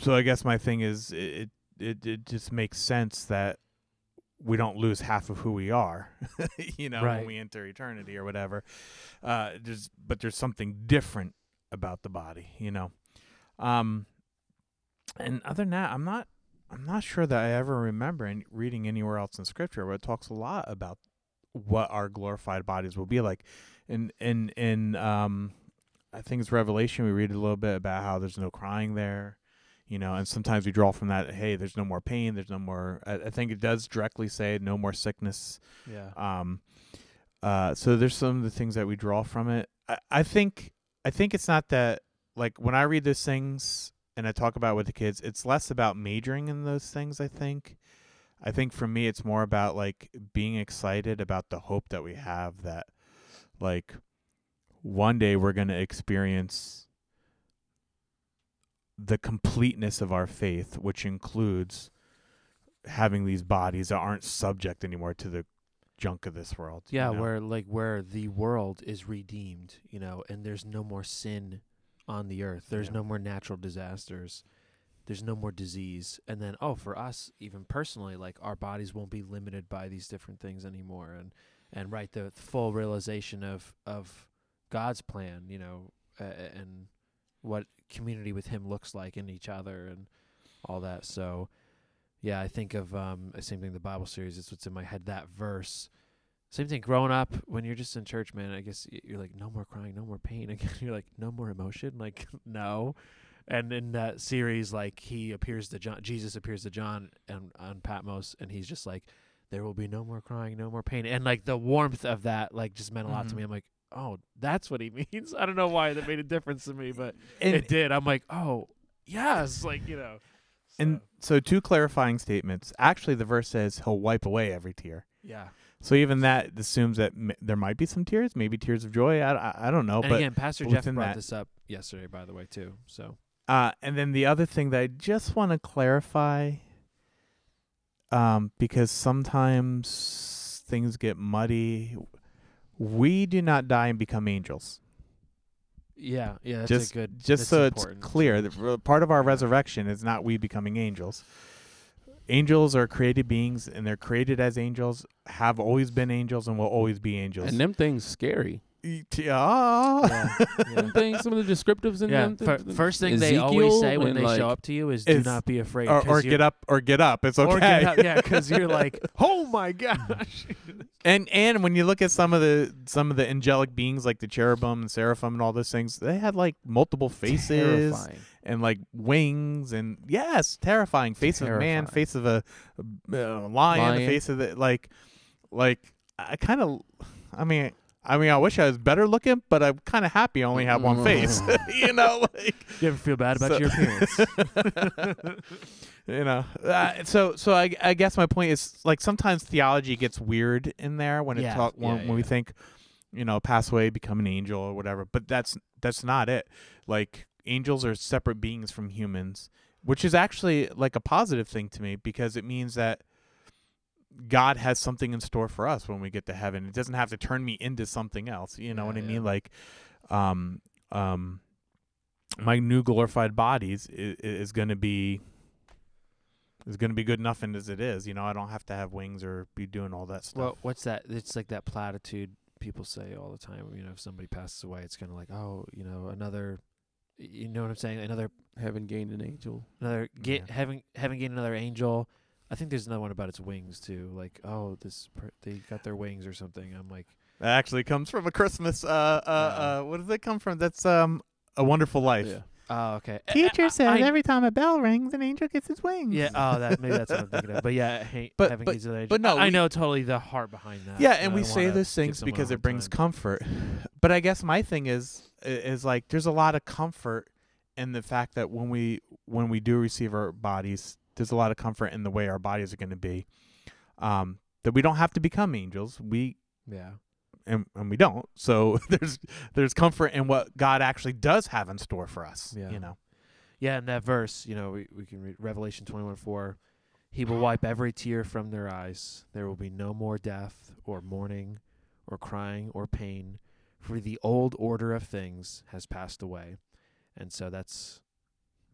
Speaker 2: so I guess my thing is it it it just makes sense that we don't lose half of who we are, [laughs] you know,
Speaker 1: Right.
Speaker 2: when we enter eternity or whatever. Uh, there's but there's something different about the body, you know. Um, and other than that, I'm not I'm not sure that I ever remember any, reading anywhere else in Scripture where it talks a lot about what our glorified bodies will be like. In in in um, I think it's Revelation. We read a little bit about how there's no crying there, you know, and sometimes we draw from that. Hey, there's no more pain. There's no more. I, I think it does directly say no more sickness.
Speaker 1: Yeah.
Speaker 2: Um, uh, so there's some of the things that we draw from it. I, I think I think it's not that like when I read those things and I talk about it with the kids, it's less about majoring in those things. I think. I think for me, it's more about like being excited about the hope that we have that, like, one day we're gonna experience the completeness of our faith, which includes having these bodies that aren't subject anymore to the junk of this world. you
Speaker 1: Yeah,
Speaker 2: know?
Speaker 1: where like where the world is redeemed, you know, and there's no more sin on the earth. There's
Speaker 2: Yeah.
Speaker 1: no more natural disasters. There's no more disease. And then oh, for us even personally, like our bodies won't be limited by these different things anymore and and right the full realization of of God's plan, you know, uh, and what community with him looks like in each other and all that. So yeah, I think of um the same thing the Bible series is what's in my head that verse same thing growing up when you're just in church man i guess you're like no more crying no more pain [laughs] again you're like no more emotion like [laughs] no and in that series like he appears to john jesus appears to john and on patmos and he's just like there will be no more crying no more pain and like the warmth of that like just meant a lot to
Speaker 2: Mhm.
Speaker 1: me i'm like oh that's what he [laughs] means i don't know why that made a difference to me but
Speaker 2: and,
Speaker 1: it did i'm like oh yes like you know
Speaker 2: and
Speaker 1: so,
Speaker 2: so two clarifying statements. Actually, the verse says he'll wipe away every tear.
Speaker 1: yeah
Speaker 2: So even that assumes that m- there might be some tears, maybe tears of joy. I, I, I don't know,
Speaker 1: and
Speaker 2: but
Speaker 1: again pastor jeff brought
Speaker 2: that-
Speaker 1: this up yesterday by the way too so
Speaker 2: Uh, and then the other thing that I just want to clarify, um, because sometimes things get muddy. We do not die and become angels.
Speaker 1: Yeah, yeah, that's
Speaker 2: just
Speaker 1: a good.
Speaker 2: just so
Speaker 1: important.
Speaker 2: it's clear, that part of our resurrection is not we becoming angels. Angels are created beings, and they're created as angels. Have always been angels, and will always be angels.
Speaker 3: And them things scary.
Speaker 2: Y- t- ah.
Speaker 1: Yeah, yeah. [laughs]
Speaker 3: Things, some of the descriptives in
Speaker 1: Yeah,
Speaker 3: them.
Speaker 1: fir-
Speaker 3: th-
Speaker 1: first thing they always say when they
Speaker 3: like,
Speaker 1: show up to you is, "Do not be afraid."
Speaker 2: or,
Speaker 1: 'cause
Speaker 2: or get up, or get up. It's okay.
Speaker 1: Or get up, yeah, because [laughs] you're like, "Oh my gosh!" [laughs]
Speaker 2: And and when you look at some of the some of the angelic beings like the cherubim and seraphim and all those things, they had like multiple faces
Speaker 3: Terrifying.
Speaker 2: and like wings and yes, terrifying face of a man, face of a, uh, lion, the
Speaker 3: Lion.
Speaker 2: face of the like like I kind of I mean I mean I wish I was better looking, but I'm kind of happy I only have one face. [laughs] you know, like
Speaker 1: you ever feel bad about
Speaker 2: So-
Speaker 1: your appearance? [laughs]
Speaker 2: you know uh, so so I, I guess my point is like sometimes theology gets weird in there when it talk when,
Speaker 1: yeah,
Speaker 2: when we think you know pass away become an angel or whatever but that's that's not it like angels are separate beings from humans which is actually like a positive thing to me because it means that God has something in store for us when we get to heaven. It doesn't have to turn me into something else. You know
Speaker 1: Yeah,
Speaker 2: what I
Speaker 1: yeah.
Speaker 2: mean? Like, um, um, my new glorified bodies is, is going to be is going to be good enough and as it is. You know, I don't have to have wings or be doing all that stuff.
Speaker 1: well, what's that? It's like that platitude people say all the time. You know, if somebody passes away, it's kind of like, oh, you know, another. You know what I'm saying? Another,
Speaker 3: Haven't gained an angel.
Speaker 1: another get
Speaker 2: Yeah.
Speaker 1: having having gained another angel. I think there's another one about its wings too. Like, oh, this per- they got their wings or something. I'm like,
Speaker 2: that actually comes from a Christmas. Uh, uh,
Speaker 1: Yeah.
Speaker 2: uh, what does it come from? That's um, a Wonderful Life.
Speaker 3: Yeah.
Speaker 1: oh, okay. I-
Speaker 2: Teacher
Speaker 1: I-
Speaker 2: says
Speaker 1: I-
Speaker 2: every time a bell rings, an angel gets his wings.
Speaker 1: Yeah. Oh, that maybe that's what I'm thinking of. But yeah, hey,
Speaker 2: But-
Speaker 1: having
Speaker 2: but-
Speaker 1: these other
Speaker 2: but no,
Speaker 1: I
Speaker 2: we-
Speaker 1: know totally the heart behind that.
Speaker 2: Yeah, and we say those things because it brings
Speaker 1: time.
Speaker 2: comfort. But I guess my thing is is like there's a lot of comfort in the fact that when we when we do receive our bodies, there's a lot of comfort in the way our bodies are going to be. Um, that we don't have to become angels. We
Speaker 1: Yeah.
Speaker 2: and, and we don't. So [laughs] there's there's comfort in what God actually does have in store for us.
Speaker 1: Yeah.
Speaker 2: You know.
Speaker 1: Yeah, in that verse, you know, we, we can read Revelation 21 4. He will wipe every tear from their eyes. There will be no more death, or mourning, or crying, or pain, for the old order of things has passed away. And so that's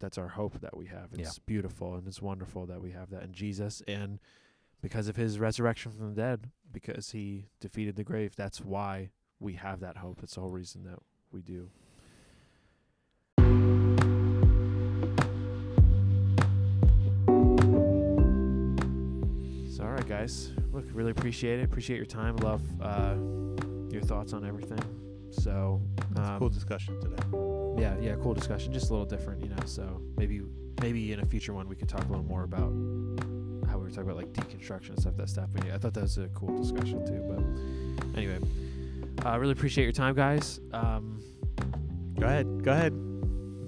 Speaker 1: that's our hope that we have. It's
Speaker 3: Yeah.
Speaker 1: beautiful and it's wonderful that we have that in Jesus and because of his resurrection from the dead, because he defeated the grave, that's why we have that hope. It's the whole reason that we do. So, all right, guys. Look, really appreciate it. Appreciate your time. Love uh, your thoughts on everything. So, um,
Speaker 2: cool discussion today.
Speaker 1: yeah, yeah, cool discussion. Just a little different, you know. So maybe, maybe in a future one we could talk a little more about how we were talking about like deconstruction and stuff. That stuff. But yeah, I thought that was a cool discussion too. But anyway, I uh, really appreciate your time, guys. Um,
Speaker 2: Go ahead. Go ahead.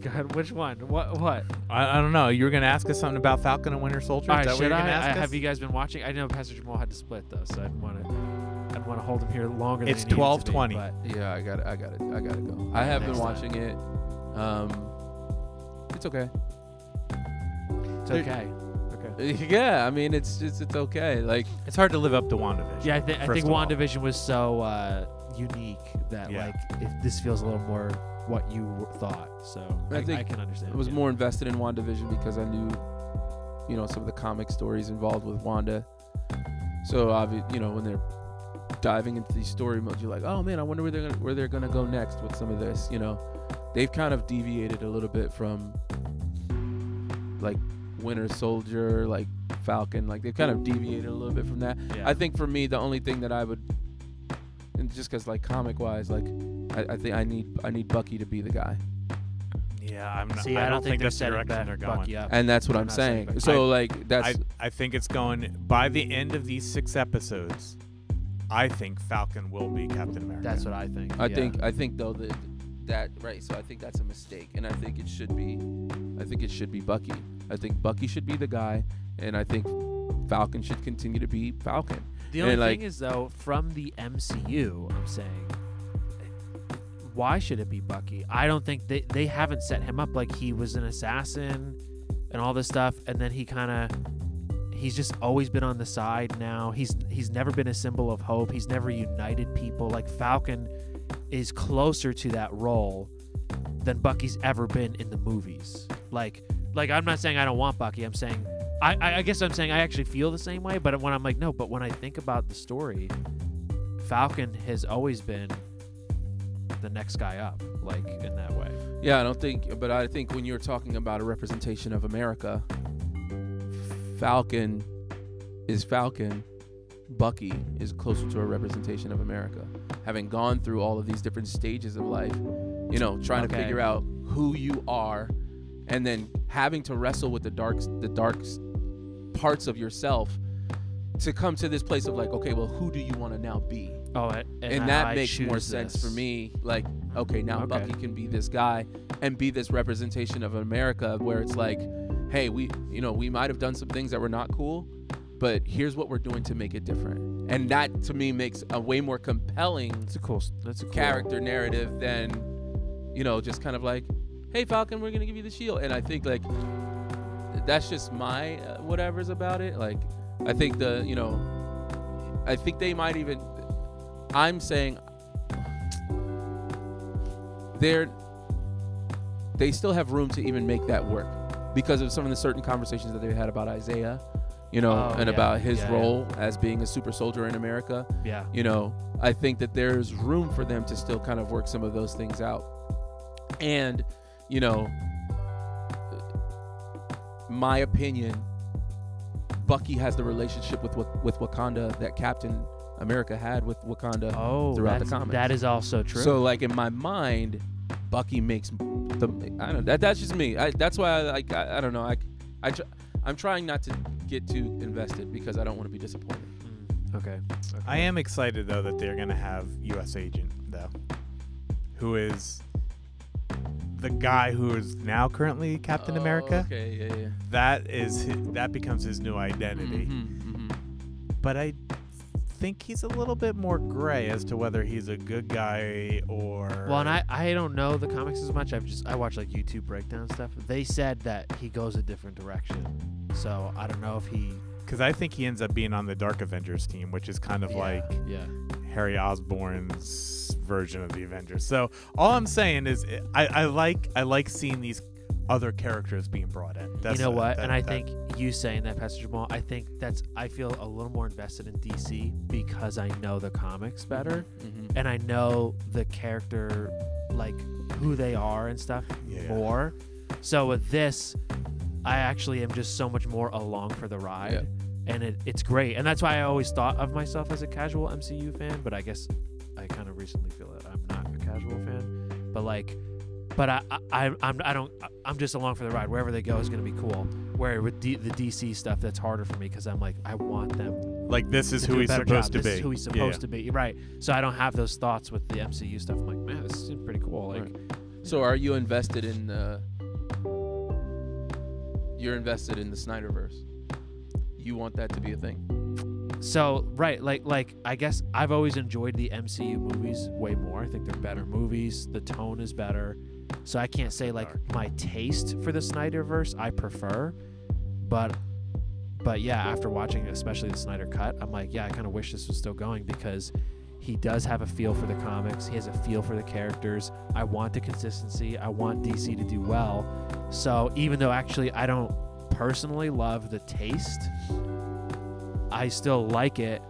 Speaker 1: God, which one? What? What?
Speaker 2: I, I don't know. You were gonna ask us something about Falcon and Winter Soldier.
Speaker 1: All
Speaker 2: Is
Speaker 1: right,
Speaker 2: that what
Speaker 1: should I? I-? Have you guys been watching? I know Pastor Jamal had to split though, so I didn't want to. I didn't want to hold him here longer.
Speaker 2: It's
Speaker 1: than he needed to be,
Speaker 2: 12:20.
Speaker 3: Yeah, I got it. I got it. I got to go. I have been
Speaker 1: Next time.
Speaker 3: watching it. Um, it's okay.
Speaker 1: It's okay. Okay. [laughs]
Speaker 3: Yeah, I mean, it's it's it's okay. Like,
Speaker 2: It's hard to live up to WandaVision.
Speaker 1: Yeah, I, th- I think
Speaker 2: of all.
Speaker 1: WandaVision was so uh, unique that
Speaker 2: Yeah.
Speaker 1: like if this feels a little more what you thought. So
Speaker 3: I
Speaker 1: I, I, can understand.
Speaker 3: I was
Speaker 1: yeah.
Speaker 3: more invested in WandaVision because I knew, you know, some of the comic stories involved with Wanda. So obvi- you know, when they're diving into these story modes, you're like, oh man, I wonder where they're gonna, where they're gonna go next with some of this. You know, they've kind of deviated a little bit from like Winter Soldier, like Falcon, like they've kind of deviated a little bit from that.
Speaker 1: Yeah.
Speaker 3: I think for me, the only thing that I would, and just because like comic wise, like I, I think I need I need Bucky to be the guy.
Speaker 2: Yeah, I'm not,
Speaker 1: See,
Speaker 2: I, don't think,
Speaker 1: they're
Speaker 2: that's the
Speaker 1: setting
Speaker 2: direction
Speaker 1: back
Speaker 2: they're going.
Speaker 1: Bucky up.
Speaker 3: and that's what
Speaker 1: They're
Speaker 3: I'm
Speaker 1: not setting
Speaker 3: saying.
Speaker 1: back-
Speaker 3: So like that's
Speaker 2: I, I think it's going by the end of these six episodes. I think Falcon will be Captain America.
Speaker 1: That's what I think.
Speaker 3: I
Speaker 1: yeah.
Speaker 3: think I think though that that right. So I think that's a mistake, and I think it should be I think it should be Bucky. I think Bucky should be the guy, and I think Falcon should continue to be Falcon.
Speaker 1: the only
Speaker 3: and, like-
Speaker 1: thing is though, from the MCU, I'm saying. Why should it be Bucky? I don't think they they haven't set him up like he was an assassin and all this stuff, and then he kind of he's just always been on the side now. He's he's never been a symbol of hope. He's never united people. Like Falcon is closer to that role than Bucky's ever been in the movies. Like like I'm not saying I don't want Bucky. I'm saying I, I guess I'm saying I actually feel the same way, but when I'm like no, but when I think about the story, Falcon has always been the next guy up, like in that way.
Speaker 3: Yeah, I don't think, but I think when you're talking about a representation of America, Falcon is Falcon. Bucky is closer to a representation of America. Having gone through all of these different stages of life, you know, trying to figure out who you are, and then having to wrestle with the dark, the dark parts of yourself, to come to this place of like, okay, well, who do you want to now be?
Speaker 1: Oh, and,
Speaker 3: and, that
Speaker 1: I
Speaker 3: makes more
Speaker 1: choose
Speaker 3: sense for me. Like, okay, now
Speaker 1: Okay.
Speaker 3: Bucky can be this guy and be this representation of America, where it's like, hey, we, you know, we might have done some things that were not cool, but here's what we're doing to make it different. And that to me makes a way more compelling
Speaker 1: That's a cool. That's a cool
Speaker 3: character narrative than, you know, just kind of like, hey, Falcon, we're gonna give you the shield. And I think like that's just my uh, whatever's about it. Like, I think the, you know, I think they might even. I'm saying they're they still have room to even make that work because of some of the certain conversations that they had about Isaiah, you know,
Speaker 1: Oh,
Speaker 3: and
Speaker 1: yeah.
Speaker 3: about his
Speaker 1: Yeah, yeah.
Speaker 3: role as being a super soldier in America.
Speaker 1: Yeah.
Speaker 3: You know, I think that there's room for them to still kind of work some of those things out. And, you know, my opinion, Bucky has the relationship with with Wakanda that Captain America had with Wakanda.
Speaker 1: Oh,
Speaker 3: throughout the comics.
Speaker 1: that is also true.
Speaker 3: So like in my mind, Bucky makes the I don't know, that that's just me. I, that's why I like I, I don't know. I I tr- I'm trying not to get too invested because I don't want to be disappointed.
Speaker 1: Mm, okay. okay.
Speaker 2: I am excited though that they're gonna have U.S. Agent though, who is the guy who is now currently Captain
Speaker 3: Oh,
Speaker 2: America.
Speaker 3: Okay, yeah, yeah.
Speaker 2: That is hi that becomes his new identity.
Speaker 3: Mhm, mhm.
Speaker 2: But I think he's a little bit more gray as to whether he's a good guy or.
Speaker 1: Well, and I, I don't know the comics as much. I've just I watch like YouTube breakdown stuff. They said that he goes a different direction, so I don't know if he
Speaker 2: because I think he ends up being on the Dark Avengers team, which is kind of
Speaker 1: yeah,
Speaker 2: like
Speaker 1: yeah.
Speaker 2: Harry Osborn's version of the Avengers. So all I'm saying is, I, I like I like seeing these other characters being brought in. That's
Speaker 1: you know
Speaker 2: a-
Speaker 1: what?
Speaker 2: that-
Speaker 1: and I
Speaker 2: that-
Speaker 1: think you saying that, Pastor Jamal, I think that's I feel a little more invested in DC because I know the comics better
Speaker 3: Mhm.
Speaker 1: and I know the character, like who they are and stuff
Speaker 2: Yeah.
Speaker 1: more. So with this, I actually am just so much more along for the ride.
Speaker 3: Yeah.
Speaker 1: And it, it's great. And that's why I always thought of myself as a casual MCU fan, but I guess I kind of recently feel that I'm not a casual fan. But like but I, I I'm I don't I'm just along for the ride. Wherever they go is going to be cool. Where with D, the DC stuff, that's harder for me because I'm like I want them
Speaker 2: like this is who he's supposed
Speaker 1: job.
Speaker 2: to
Speaker 1: this
Speaker 2: be.
Speaker 1: This is who he's supposed
Speaker 2: yeah.
Speaker 1: to be. Right. So I don't have those thoughts with the MCU stuff. I'm like, man, this is pretty cool. Like,
Speaker 3: Right. So are you invested in? Uh, you're invested in the Snyderverse. You want that to be a thing.
Speaker 1: So right, like like I guess I've always enjoyed the MCU movies way more. I think they're better movies. The tone is better. So I can't say like my taste for the Snyderverse I prefer, but but yeah, after watching especially the Snyder cut, I'm like, yeah, I kind of wish this was still going because he does have a feel for the comics. He has a feel for the characters. I want the consistency. I want DC to do well. So even though actually I don't personally love the taste, I still like it.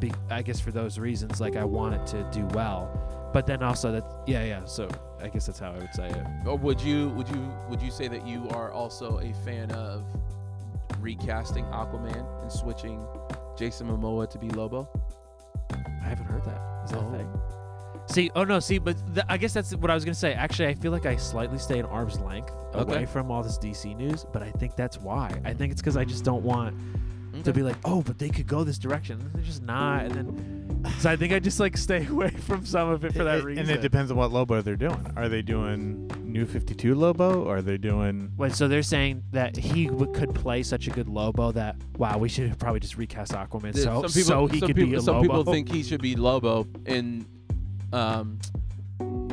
Speaker 1: Be, I guess for those reasons, like I want it to do well. But then also that, yeah, yeah. So I guess that's how I would say it.
Speaker 3: Or would you would you would you say that you are also a fan of recasting Aquaman and switching Jason Momoa to be Lobo?
Speaker 1: I haven't heard that. Is that
Speaker 3: Oh.
Speaker 1: a thing? See, oh no, see, but th- I guess that's what I was gonna say. Actually, I feel like I slightly stay an arm's length
Speaker 3: Okay.
Speaker 1: away from all this DC news, but I think that's why. I think it's because I just don't want to be like, oh, but they could go this direction. And they're just not, and then so I think I just like stay [laughs] away from some of it for that
Speaker 2: It-
Speaker 1: reason.
Speaker 2: And it depends on what Lobo they're doing. Are they doing New 52 Lobo? Or are they doing.
Speaker 1: Wait, so they're saying that he w- could play such a good Lobo that wow, we should probably just recast Aquaman
Speaker 3: Th-
Speaker 1: so
Speaker 3: some people,
Speaker 1: so he
Speaker 3: some
Speaker 1: could
Speaker 3: people,
Speaker 1: be a
Speaker 3: some
Speaker 1: Lobo.
Speaker 3: people think he should be Lobo and um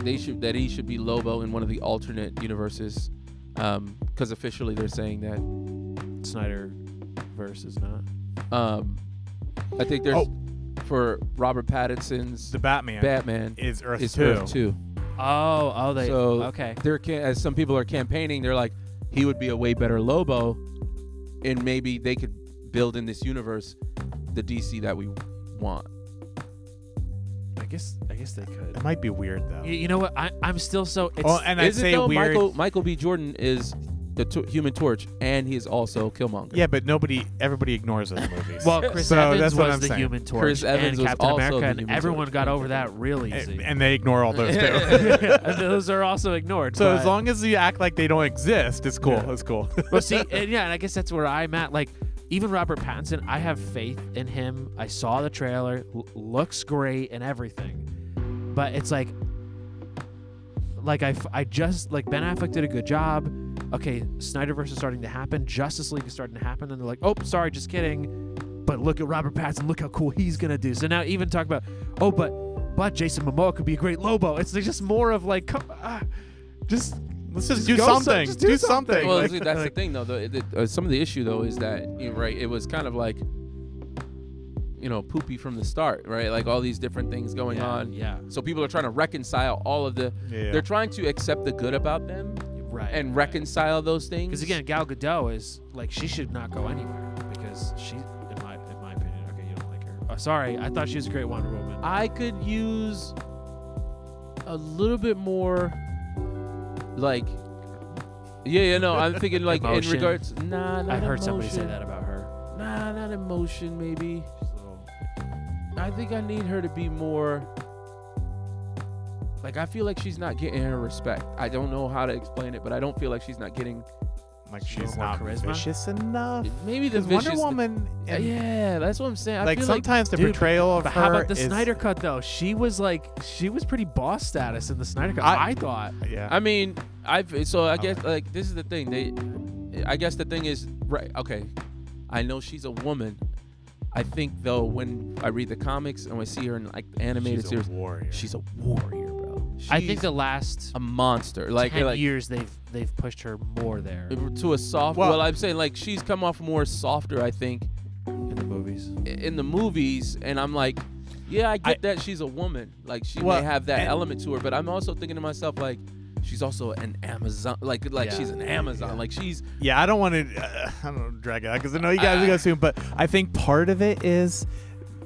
Speaker 3: they should that he should be Lobo in one of the alternate universes um because officially they're saying that
Speaker 1: Snyder verse is not.
Speaker 3: um I think there's
Speaker 2: Oh.
Speaker 3: For Robert Pattinson's
Speaker 2: The Batman
Speaker 3: Batman
Speaker 2: is Earth
Speaker 3: is
Speaker 2: 2.
Speaker 3: Earth 2.
Speaker 1: Oh, oh, they
Speaker 3: So-
Speaker 1: okay.
Speaker 3: They're as some people are campaigning, they're like he would be a way better Lobo and maybe they could build in this universe the DC that we want.
Speaker 1: I guess I guess they could.
Speaker 2: It might be weird, though.
Speaker 1: You, you know what? I I'm still so. It's,
Speaker 2: oh, and I'd
Speaker 3: it
Speaker 2: say
Speaker 3: though?
Speaker 2: weird.
Speaker 3: Michael Michael B. Jordan is the t- Human Torch, and he is also Killmonger.
Speaker 2: Yeah, but nobody, everybody ignores those [laughs] movies.
Speaker 1: well, Chris
Speaker 2: So
Speaker 1: Evans
Speaker 2: that's what
Speaker 1: was
Speaker 2: I'm
Speaker 1: the
Speaker 2: saying.
Speaker 1: Human Torch
Speaker 3: Chris Evans
Speaker 1: and
Speaker 3: was
Speaker 1: Captain
Speaker 3: also
Speaker 1: America,
Speaker 3: the
Speaker 1: and
Speaker 3: Human
Speaker 1: everyone
Speaker 3: Torch.
Speaker 1: got over that real easy.
Speaker 2: and they ignore all those [laughs] too. [laughs]
Speaker 1: And those are also ignored.
Speaker 2: so
Speaker 1: but,
Speaker 2: as long as you act like they don't exist, it's cool.
Speaker 1: Yeah.
Speaker 2: It's cool.
Speaker 1: but see, and yeah, and I guess that's where I'm at. Like, even Robert Pattinson, I have faith in him. I saw the trailer, l- looks great and everything, but it's like, like I, f- I just like Ben Affleck did a good job. Okay, Snyderverse is starting to happen. Justice League is starting to happen, and they're like, oh, sorry, just kidding. But look at Robert Pattinson. Look how cool he's gonna do. So now even talk about, oh, but but Jason Momoa could be a great Lobo. It's just more of like, come, ah, just
Speaker 2: Let's just,
Speaker 1: Just
Speaker 2: do
Speaker 1: go so-
Speaker 2: something.
Speaker 1: just
Speaker 2: do,
Speaker 1: do
Speaker 2: something.
Speaker 1: something.
Speaker 3: Well,
Speaker 2: Like-
Speaker 3: that's
Speaker 1: like-
Speaker 3: the [laughs] thing, though. The, the, uh, some of the issue, though, is that you know, right. It was kind of like, you know, poopy from the start, right? Like all these different things going
Speaker 1: yeah,
Speaker 3: on.
Speaker 1: Yeah,
Speaker 3: So people are trying to reconcile all of the.
Speaker 2: yeah.
Speaker 3: They're trying to accept the good about them
Speaker 1: right.
Speaker 3: and
Speaker 1: right.
Speaker 3: reconcile those things.
Speaker 1: Because again, Gal Gadot is like she should not go anywhere because she, in my in my opinion, okay, you don't like her. Oh, sorry, I thought she was a great Wonder Woman.
Speaker 3: I could use a little bit more, like. Yeah, yeah, no. I'm [laughs] thinking like in regards. Nah, not
Speaker 1: I've heard somebody say that about her.
Speaker 3: Nah, not emotion. Maybe.
Speaker 1: She's a little.
Speaker 3: I think I need her to be more. Like I feel like she's not getting her respect. I don't know how to explain it, but I don't feel like she's not getting.
Speaker 2: like
Speaker 1: She's a
Speaker 2: she's
Speaker 1: little more
Speaker 2: not
Speaker 1: charisma?
Speaker 2: vicious enough.
Speaker 3: Maybe the
Speaker 2: Because Wonder
Speaker 3: vicious.
Speaker 2: Woman,
Speaker 3: Yeah,
Speaker 2: and,
Speaker 3: yeah, that's what I'm saying. I
Speaker 2: like
Speaker 3: feel like
Speaker 2: sometimes the
Speaker 1: Dude,
Speaker 2: portrayal of
Speaker 1: But
Speaker 2: her
Speaker 1: how about the
Speaker 2: is,
Speaker 1: Snyder cut though? She was like she was pretty boss status in the Snyder cut.
Speaker 2: I-
Speaker 1: I, thought.
Speaker 2: Yeah,
Speaker 3: I mean, I've so I guess like this is the thing. They, I guess the thing is right. Okay, I know she's a woman. I think though when I read the comics and I see her in like the animated
Speaker 2: She's
Speaker 3: series,
Speaker 2: a warrior.
Speaker 3: she's a warrior, bro.
Speaker 1: I think the last
Speaker 3: a monster. Like
Speaker 1: ten
Speaker 3: like
Speaker 1: years they've they've pushed her more there
Speaker 3: to a soft.
Speaker 2: Well-
Speaker 3: Well, I'm saying like she's come off more softer. I think
Speaker 1: in the movies.
Speaker 3: in the movies, and I'm like, yeah, I get
Speaker 2: I-
Speaker 3: that she's a woman. Like she
Speaker 2: Well,
Speaker 3: may have that
Speaker 2: and-
Speaker 3: element to her, but I'm also thinking to myself like. She's also an Amazon, like like
Speaker 1: Yeah.
Speaker 3: she's an Amazon,
Speaker 1: Yeah.
Speaker 3: like she's
Speaker 2: Yeah, I don't want to. Uh, I don't know, drag it out because I know you guys will go soon. But I think part of it is,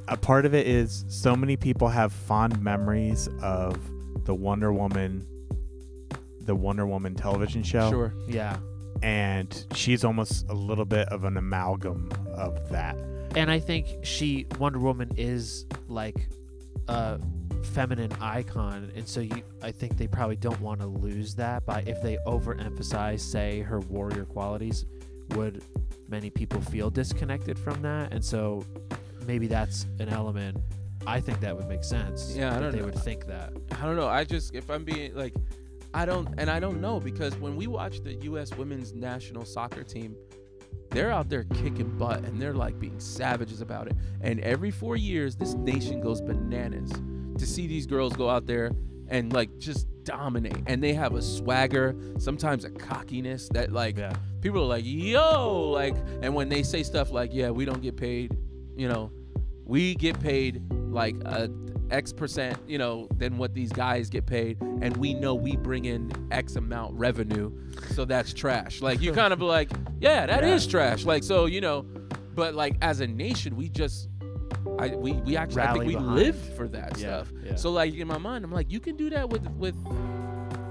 Speaker 2: a part of it is so many people have fond memories of the Wonder Woman, the Wonder Woman television show,
Speaker 3: sure.
Speaker 1: Yeah.
Speaker 2: and she's almost a little bit of an amalgam of that.
Speaker 1: And I think she Wonder Woman is like a feminine icon, and so you I think they probably don't want to lose that by if they overemphasize, say, her warrior qualities, would many people feel disconnected from that, and so maybe that's an element. I think that would make sense.
Speaker 3: Yeah, I don't know.
Speaker 1: they
Speaker 3: know.
Speaker 1: would think that.
Speaker 3: I don't know. I just if I'm being like I don't and I don't know because when we watch the US women's national soccer team, they're out there kicking butt and they're like being savages about it. And every 4 years this nation goes bananas to see these girls go out there and like just dominate and they have a swagger, sometimes a cockiness that like
Speaker 1: Yeah.
Speaker 3: people are like, "Yo!" like and when they say stuff like, "Yeah, we don't get paid," you know, we get paid like a X percent, you know, than what these guys get paid, and we know we bring in X amount revenue, so that's trash. Like you kind of [laughs] like, yeah, that is
Speaker 1: Yeah.
Speaker 3: trash. Like so, you know, but like as a nation, we just, I we we actually I think we
Speaker 1: behind.
Speaker 3: live for that
Speaker 1: Yeah,
Speaker 3: stuff.
Speaker 1: yeah.
Speaker 3: So like in my mind, I'm like, you can do that with with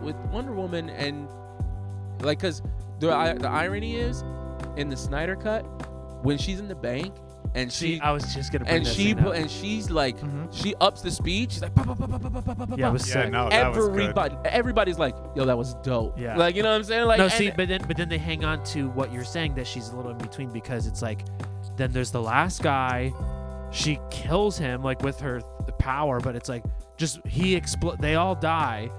Speaker 3: with Wonder Woman and like, cause the the irony is in the Snyder cut when she's in the bank and she,
Speaker 1: I was just gonna
Speaker 3: and she pu- and she's like
Speaker 2: mm-hmm.
Speaker 3: she ups the speech. she's like bah, bah, bah, bah, bah, bah, bah, bah.
Speaker 1: yeah, it was
Speaker 2: yeah no, everybody was
Speaker 3: everybody's like yo that was dope
Speaker 1: yeah
Speaker 3: like you know what I'm saying like
Speaker 1: no
Speaker 3: and,
Speaker 1: see but then but then they hang on to what you're saying that she's a little in between because it's like then there's the last guy she kills him like with her th- power but it's like just he expl- they all die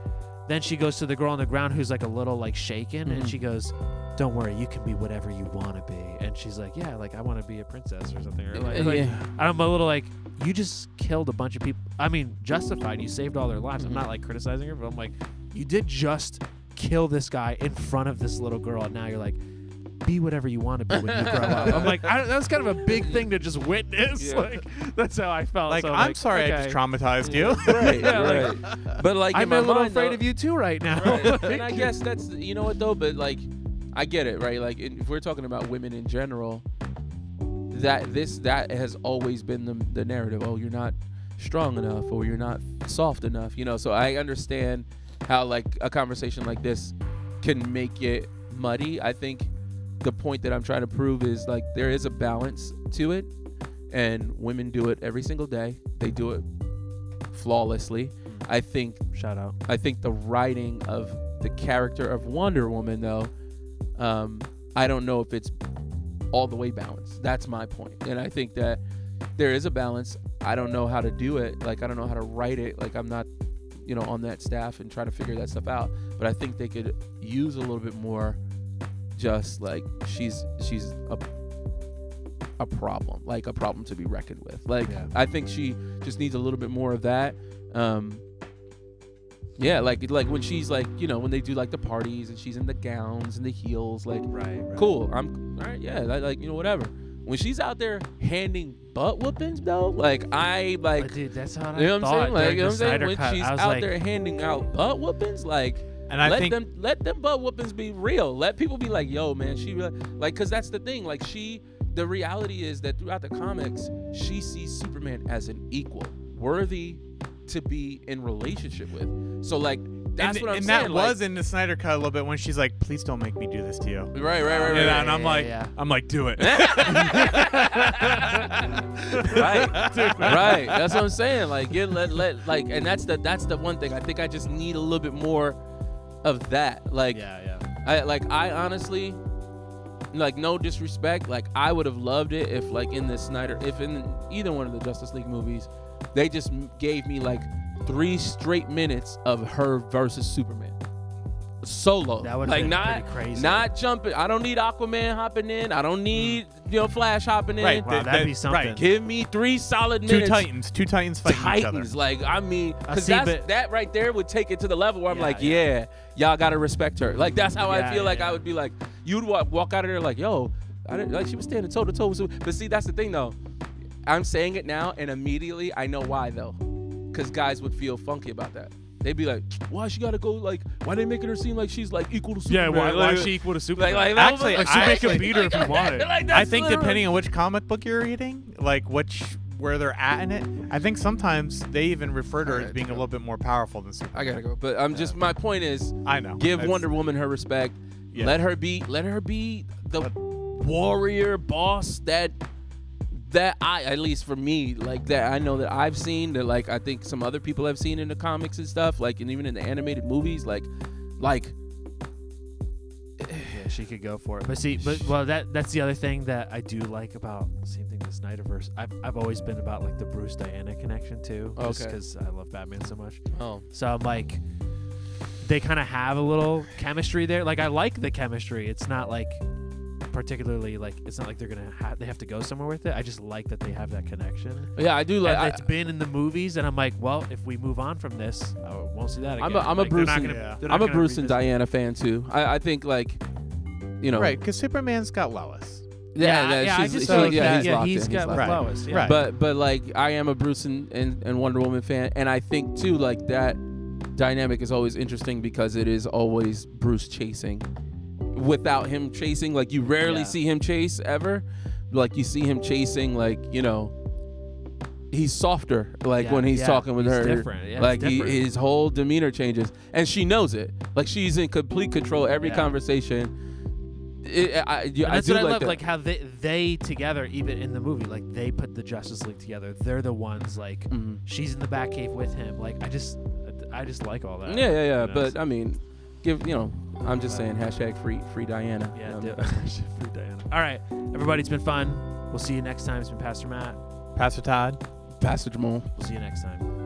Speaker 1: then she goes to the girl on the ground who's like a little like shaken
Speaker 3: mm-hmm.
Speaker 1: and she goes "Don't worry, you can be whatever you want to be." And she's like, "Yeah, like I want to be a princess or something." Or like, like
Speaker 3: yeah.
Speaker 1: I'm a little like, you just killed a bunch of people. I mean, justified. You saved all their lives. I'm
Speaker 3: Mhm.
Speaker 1: not like criticizing her, but I'm like, you did just kill this guy in front of this little girl, and now you're like, be whatever you want to be when you grow up. I'm like, I, that's kind of a big [laughs] thing to just witness.
Speaker 3: Yeah.
Speaker 1: Like, that's how I felt.
Speaker 2: Like
Speaker 1: So
Speaker 2: I'm
Speaker 1: like,
Speaker 2: sorry I just traumatized you. [laughs]
Speaker 3: right,
Speaker 1: Yeah,
Speaker 3: right. But like
Speaker 1: I'm
Speaker 3: my
Speaker 1: a little
Speaker 3: mind,
Speaker 1: afraid
Speaker 3: though-
Speaker 1: of you too right now.
Speaker 3: Right. [laughs] and I guess that's you know what though, but like I get it, right? Like if we're talking about women in general, that this that has always been the the narrative. Oh, you're not strong enough, or you're not soft enough. You know, so I understand how like a conversation like this can make it muddy. I think the point that I'm trying to prove is like there is a balance to it, and women do it every single day. They do it flawlessly. I think
Speaker 1: Shout out.
Speaker 3: I think the writing of the character of Wonder Woman, though, um, I don't know if it's all the way balanced. That's my point, and I think that there is a balance. I don't know how to do it. Like I don't know how to write it. Like I'm not, you know, on that staff and try to figure that stuff out. But I think they could use a little bit more. Just like she's she's a a problem, like a problem to be reckoned with. Like
Speaker 1: Yeah.
Speaker 3: I think she just needs a little bit more of that. Um, yeah, like like when she's like you know when they do like the parties and she's in the gowns and the heels, like
Speaker 1: Right. right.
Speaker 3: cool. I'm all right. Yeah, like, like you know whatever. When she's out there handing butt whoopings though, like I like.
Speaker 1: But dude, that's how I
Speaker 3: You know what I'm saying? Like, you know what I'm saying? When
Speaker 1: cut.
Speaker 3: she's out
Speaker 1: like,
Speaker 3: there handing out butt whoopings, like,
Speaker 2: And I
Speaker 3: let
Speaker 2: think
Speaker 3: them let them butt whoopings be real. Let people be like, yo, man, she like, cause that's the thing. Like, she, the reality is that throughout the comics, she sees Superman as an equal, worthy to be in relationship with. So like, that's
Speaker 2: and,
Speaker 3: what I'm
Speaker 2: and
Speaker 3: saying.
Speaker 2: And that
Speaker 3: like-
Speaker 2: was in the Snyder cut a little bit when she's like, "Please don't make me do this to you."
Speaker 3: right, right, right, right.
Speaker 2: You know, and I'm
Speaker 1: yeah,
Speaker 2: like,
Speaker 1: yeah.
Speaker 2: I'm like, do it. [laughs]
Speaker 3: right [laughs] right that's what i'm saying like get let let like and that's the that's the one thing i think i just need a little bit more of that like
Speaker 1: yeah, yeah.
Speaker 3: i like i honestly like no disrespect like i would have loved it if like in the snyder if in either one of the justice league movies they just gave me like three straight minutes of her versus superman solo.
Speaker 1: That would
Speaker 3: like not
Speaker 1: crazy.
Speaker 3: not jumping. I don't need Aquaman hopping in. I don't need mm. you know Flash hopping in.
Speaker 2: Right,
Speaker 1: Wow, that'd
Speaker 2: that-
Speaker 1: be something.
Speaker 2: right.
Speaker 3: Give me three solid minutes.
Speaker 2: Two titans, two titans fighting each other.
Speaker 3: Titans, like I mean, because that right there would take it to the level where I'm
Speaker 1: Yeah,
Speaker 3: like,
Speaker 1: yeah.
Speaker 3: yeah, y'all gotta respect her. Like that's how
Speaker 1: Yeah,
Speaker 3: I feel like. I would be like, you'd walk, walk out of there like, yo, I didn't like she was standing toe to toe with. But see, that's the thing though. I'm saying it now, and immediately I know why though, because guys would feel funky about that. They'd be like, why she gotta go like, why they making her seem like she's like equal to
Speaker 1: Yeah,
Speaker 3: Superman?
Speaker 1: why, why
Speaker 3: Like-
Speaker 1: is she equal to Superman?
Speaker 3: like, like,
Speaker 2: Actually,
Speaker 1: like,
Speaker 2: I
Speaker 1: Superman
Speaker 2: actually-
Speaker 1: can beat her if he [laughs] wanted.
Speaker 3: like,
Speaker 2: I think
Speaker 3: literally-
Speaker 2: depending on which comic book you're reading, like which where they're at in it, I think sometimes they even refer to her as
Speaker 3: Alright,
Speaker 2: being a little bit more powerful than Superman.
Speaker 3: I gotta go, but I'm just my point is,
Speaker 2: I know.
Speaker 3: give
Speaker 2: That's-
Speaker 3: Wonder Woman her respect.
Speaker 2: Yeah.
Speaker 3: Let her be let her be the warrior boss that that I at least for me like that I know that I've seen that like I think some other people have seen in the comics and stuff like and even in the animated movies like like
Speaker 1: yeah, she could go for it. But see, but well, that that's the other thing that I do like about same thing the Snyderverse. I've I've always been about like the Bruce Diana connection too, just
Speaker 3: Okay.
Speaker 1: because I love Batman so much.
Speaker 3: oh
Speaker 1: So I'm like, they kind of have a little chemistry there. Like I like the chemistry. It's not like particularly like it's not like they're gonna ha- they have to go somewhere with it. I just like that they have that connection.
Speaker 3: yeah I do like
Speaker 1: and
Speaker 3: I,
Speaker 1: it's been in the movies, and I'm like, well, if we move on from this, I won't see that again.
Speaker 3: I'm a- I'm a
Speaker 1: Like, they're
Speaker 3: Bruce and-
Speaker 1: gonna-
Speaker 2: Yeah.
Speaker 3: I'm a Bruce and
Speaker 1: revisit-
Speaker 3: Diana fan too I I think like you know
Speaker 2: Right, because Superman's got Lois.
Speaker 3: yeah
Speaker 1: yeah,
Speaker 3: yeah,
Speaker 1: I
Speaker 3: she's,
Speaker 1: just
Speaker 3: she-
Speaker 1: like
Speaker 3: yeah,
Speaker 1: that.
Speaker 3: he's
Speaker 1: yeah,
Speaker 3: locked
Speaker 1: he's
Speaker 3: in,
Speaker 1: got with
Speaker 2: locked in.
Speaker 1: Lois. Yeah.
Speaker 2: Right.
Speaker 3: But but like I am a Bruce and, and, and Wonder Woman fan, and I think too like that dynamic is always interesting because it is always Bruce chasing. Without him chasing, like you rarely
Speaker 1: Yeah.
Speaker 3: see him chase ever. Like you see him chasing, like you know, he's softer. Like
Speaker 1: Yeah,
Speaker 3: when he's
Speaker 1: yeah,
Speaker 3: talking with
Speaker 1: he's
Speaker 3: her,
Speaker 1: different. Yeah,
Speaker 3: like he, his whole demeanor changes, and she knows it. Like she's in complete control every conversation. It, I, I,
Speaker 1: that's
Speaker 3: do
Speaker 1: what I
Speaker 3: like
Speaker 1: love,
Speaker 3: that.
Speaker 1: like how they they together, even in the movie, like they put the Justice League together. They're the ones like
Speaker 3: Mhm.
Speaker 1: she's in the Batcave with him. Like I just, I just like all that.
Speaker 3: Yeah, yeah, yeah.
Speaker 1: you know,
Speaker 3: But I mean, give you know, I'm just saying hashtag free free Diana.
Speaker 1: yeah,
Speaker 3: Um,
Speaker 1: do- [laughs] free Diana. All right, everybody, it's been fun. We'll see you next time. It's been Pastor Matt.
Speaker 2: Pastor Todd.
Speaker 3: Pastor Jamal.
Speaker 1: We'll see you next time.